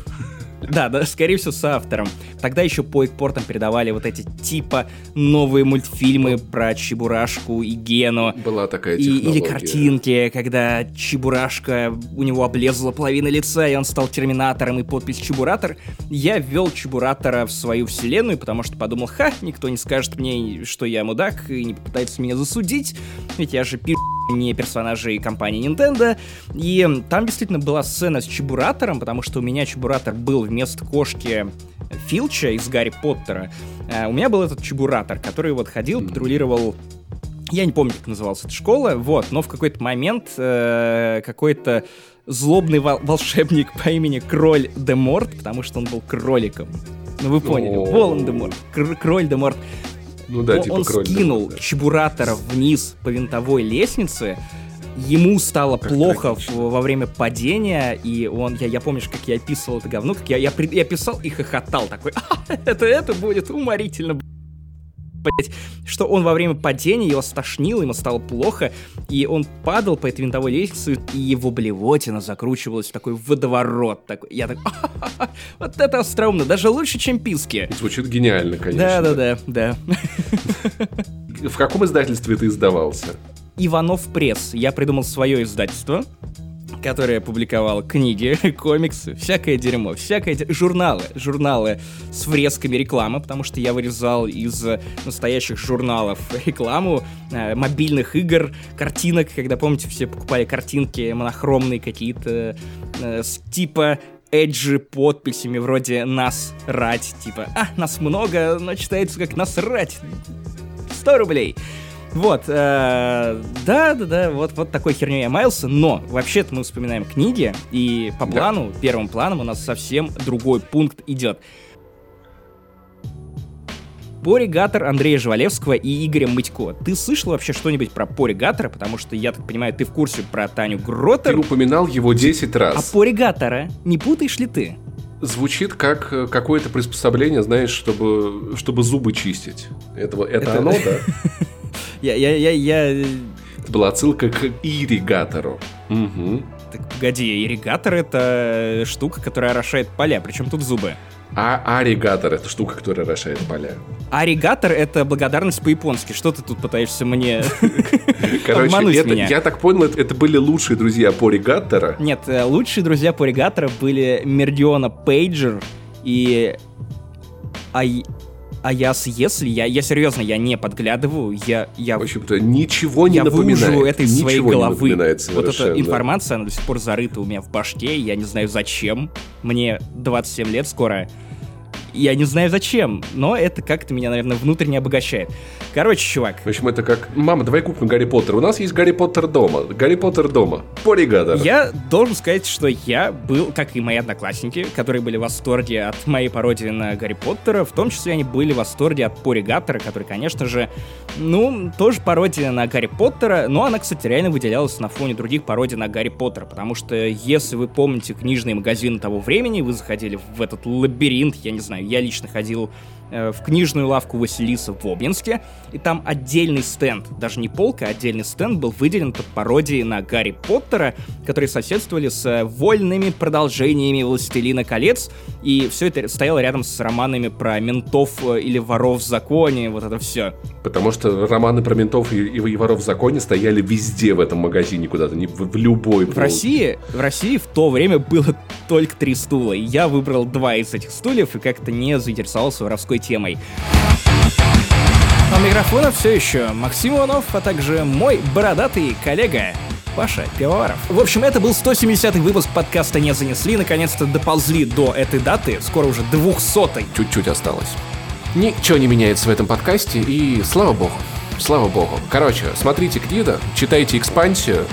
Да, да, скорее всего, с автором. Тогда еще по экпортам передавали вот эти типа новые мультфильмы про Чебурашку и Гену. Была такая И, или картинки, когда Чебурашка, у него облезла половина лица, и он стал терминатором, и подпись Чебуратор. Я ввел Чебуратора в свою вселенную, потому что подумал, ха, никто не скажет мне, что я мудак, и не попытается меня засудить, ведь я же пи*** не персонажей компании Nintendo. И там действительно была сцена с Чебуратором, потому что у меня Чебуратор был вместо кошки Филча из Гарри Поттера. Э, У меня был этот Чебуратор, который вот ходил, патрулировал я не помню, как называлась эта школа, вот, но в какой-то момент э, какой-то злобный вол- волшебник по имени Кроль де Морт, потому что он был кроликом. Ну вы поняли. Волан де Морт, Кр- Кроль де Морт. Ну да, он типа он скинул да. Чебуратора вниз по винтовой лестнице, ему стало Как плохо в- во время падения, и он, я, я помнишь, как я описывал это говно, как я, я, я писал и хохотал такой, «А, это, это будет уморительно, блять, что он во время падения его стошнило, ему стало плохо, и он падал по этой винтовой лестнице, и его блевотина закручивалась в такой водоворот. Такой. Я так, вот это остроумно, даже лучше, чем писки. Звучит гениально, конечно. Да-да-да, да. В каком издательстве ты издавался? Иванов Пресс. Я придумал свое издательство, которое публиковало книги, комиксы, всякое дерьмо, всякое де- журналы, журналы с врезками рекламы, потому что я вырезал из настоящих журналов рекламу э, мобильных игр, картинок, когда, помните, все покупали картинки монохромные какие-то э, с типа эджи подписями вроде «нас рать», типа «а, нас много, но читается как «нас рать», 100 рублей. Вот, э, да, да, да, вот, вот такой херней я маялся, но вообще-то мы вспоминаем книги, и по плану, первым планом у нас совсем другой пункт идет. Поригатор Андрея Жвалевского и Игоря Мытько. Ты слышал вообще что-нибудь про Поригатора? Потому что, я так понимаю, ты в курсе про Таню Ты Гротер. упоминал его 10 А раз. Поригатора не путаешь ли ты? Звучит как э, какое-то приспособление, знаешь, чтобы, чтобы зубы чистить. Это, это, Это- оно, да? Я, я, я, я... Это была отсылка к ирригатору. Угу. Так, погоди, ирригатор — это штука, которая орошает поля, причем тут зубы. А аригатор — это штука, которая орошает поля. Аригатор — это благодарность по-японски. Что ты тут пытаешься мне Короче, это, я так понял, это, это были лучшие друзья поригатора. Нет, э, лучшие друзья Поригатора были Мердиона Пейджер и Ай... Аяс Если. Я, я серьезно, я не подглядываю, я, я, В общем-то, ничего не я напоминает. выужу это из Ничего своей головы. Вот эта совершенно. информация, она до сих пор зарыта у меня в башке, я не знаю зачем. Мне 27 лет скоро. Я не знаю зачем, но это как-то меня, наверное, внутренне обогащает. Короче, чувак, В общем, это как... Мама, давай купим Гарри Поттер. У нас есть Гарри Поттер дома. Гарри Поттер дома. Поригатор. Я должен сказать, что я был, как и мои одноклассники, которые были в восторге от моей пародии на Гарри Поттера, в том числе они были в восторге от Поригатора, который, конечно же, ну, тоже пародия на Гарри Поттера, но она, кстати, реально выделялась на фоне других пародий на Гарри Поттера, потому что, если вы помните книжные магазины того времени, вы заходили в этот лабиринт, я не знаю, я лично ходил в книжную лавку Василиса в Обнинске, и там отдельный стенд, даже не полка, а отдельный стенд был выделен под пародии на Гарри Поттера, которые соседствовали с э, вольными продолжениями «Властелина колец», и все это стояло рядом с романами про ментов э, или воров в законе, вот это все. Потому что романы про ментов и, и воров в законе стояли везде в этом магазине куда-то, не в, в любой В России, в России в то время было только три стула, и я выбрал два из этих стульев и как-то не заинтересовался воровской темой. А у микрофона все еще Максим Иванов, а также мой бородатый коллега Паша Пивоваров. В общем, это был 170-й выпуск подкаста «Не занесли». Наконец-то доползли до этой даты, скоро уже 200-й. Чуть-чуть осталось. Ничего не меняется в этом подкасте, и слава богу. Слава богу. Короче, смотрите Гнида, читайте экспансию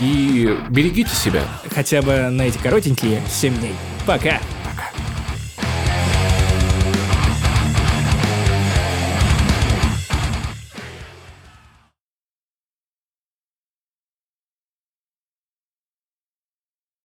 и берегите себя. Хотя бы на эти коротенькие 7 дней. Пока!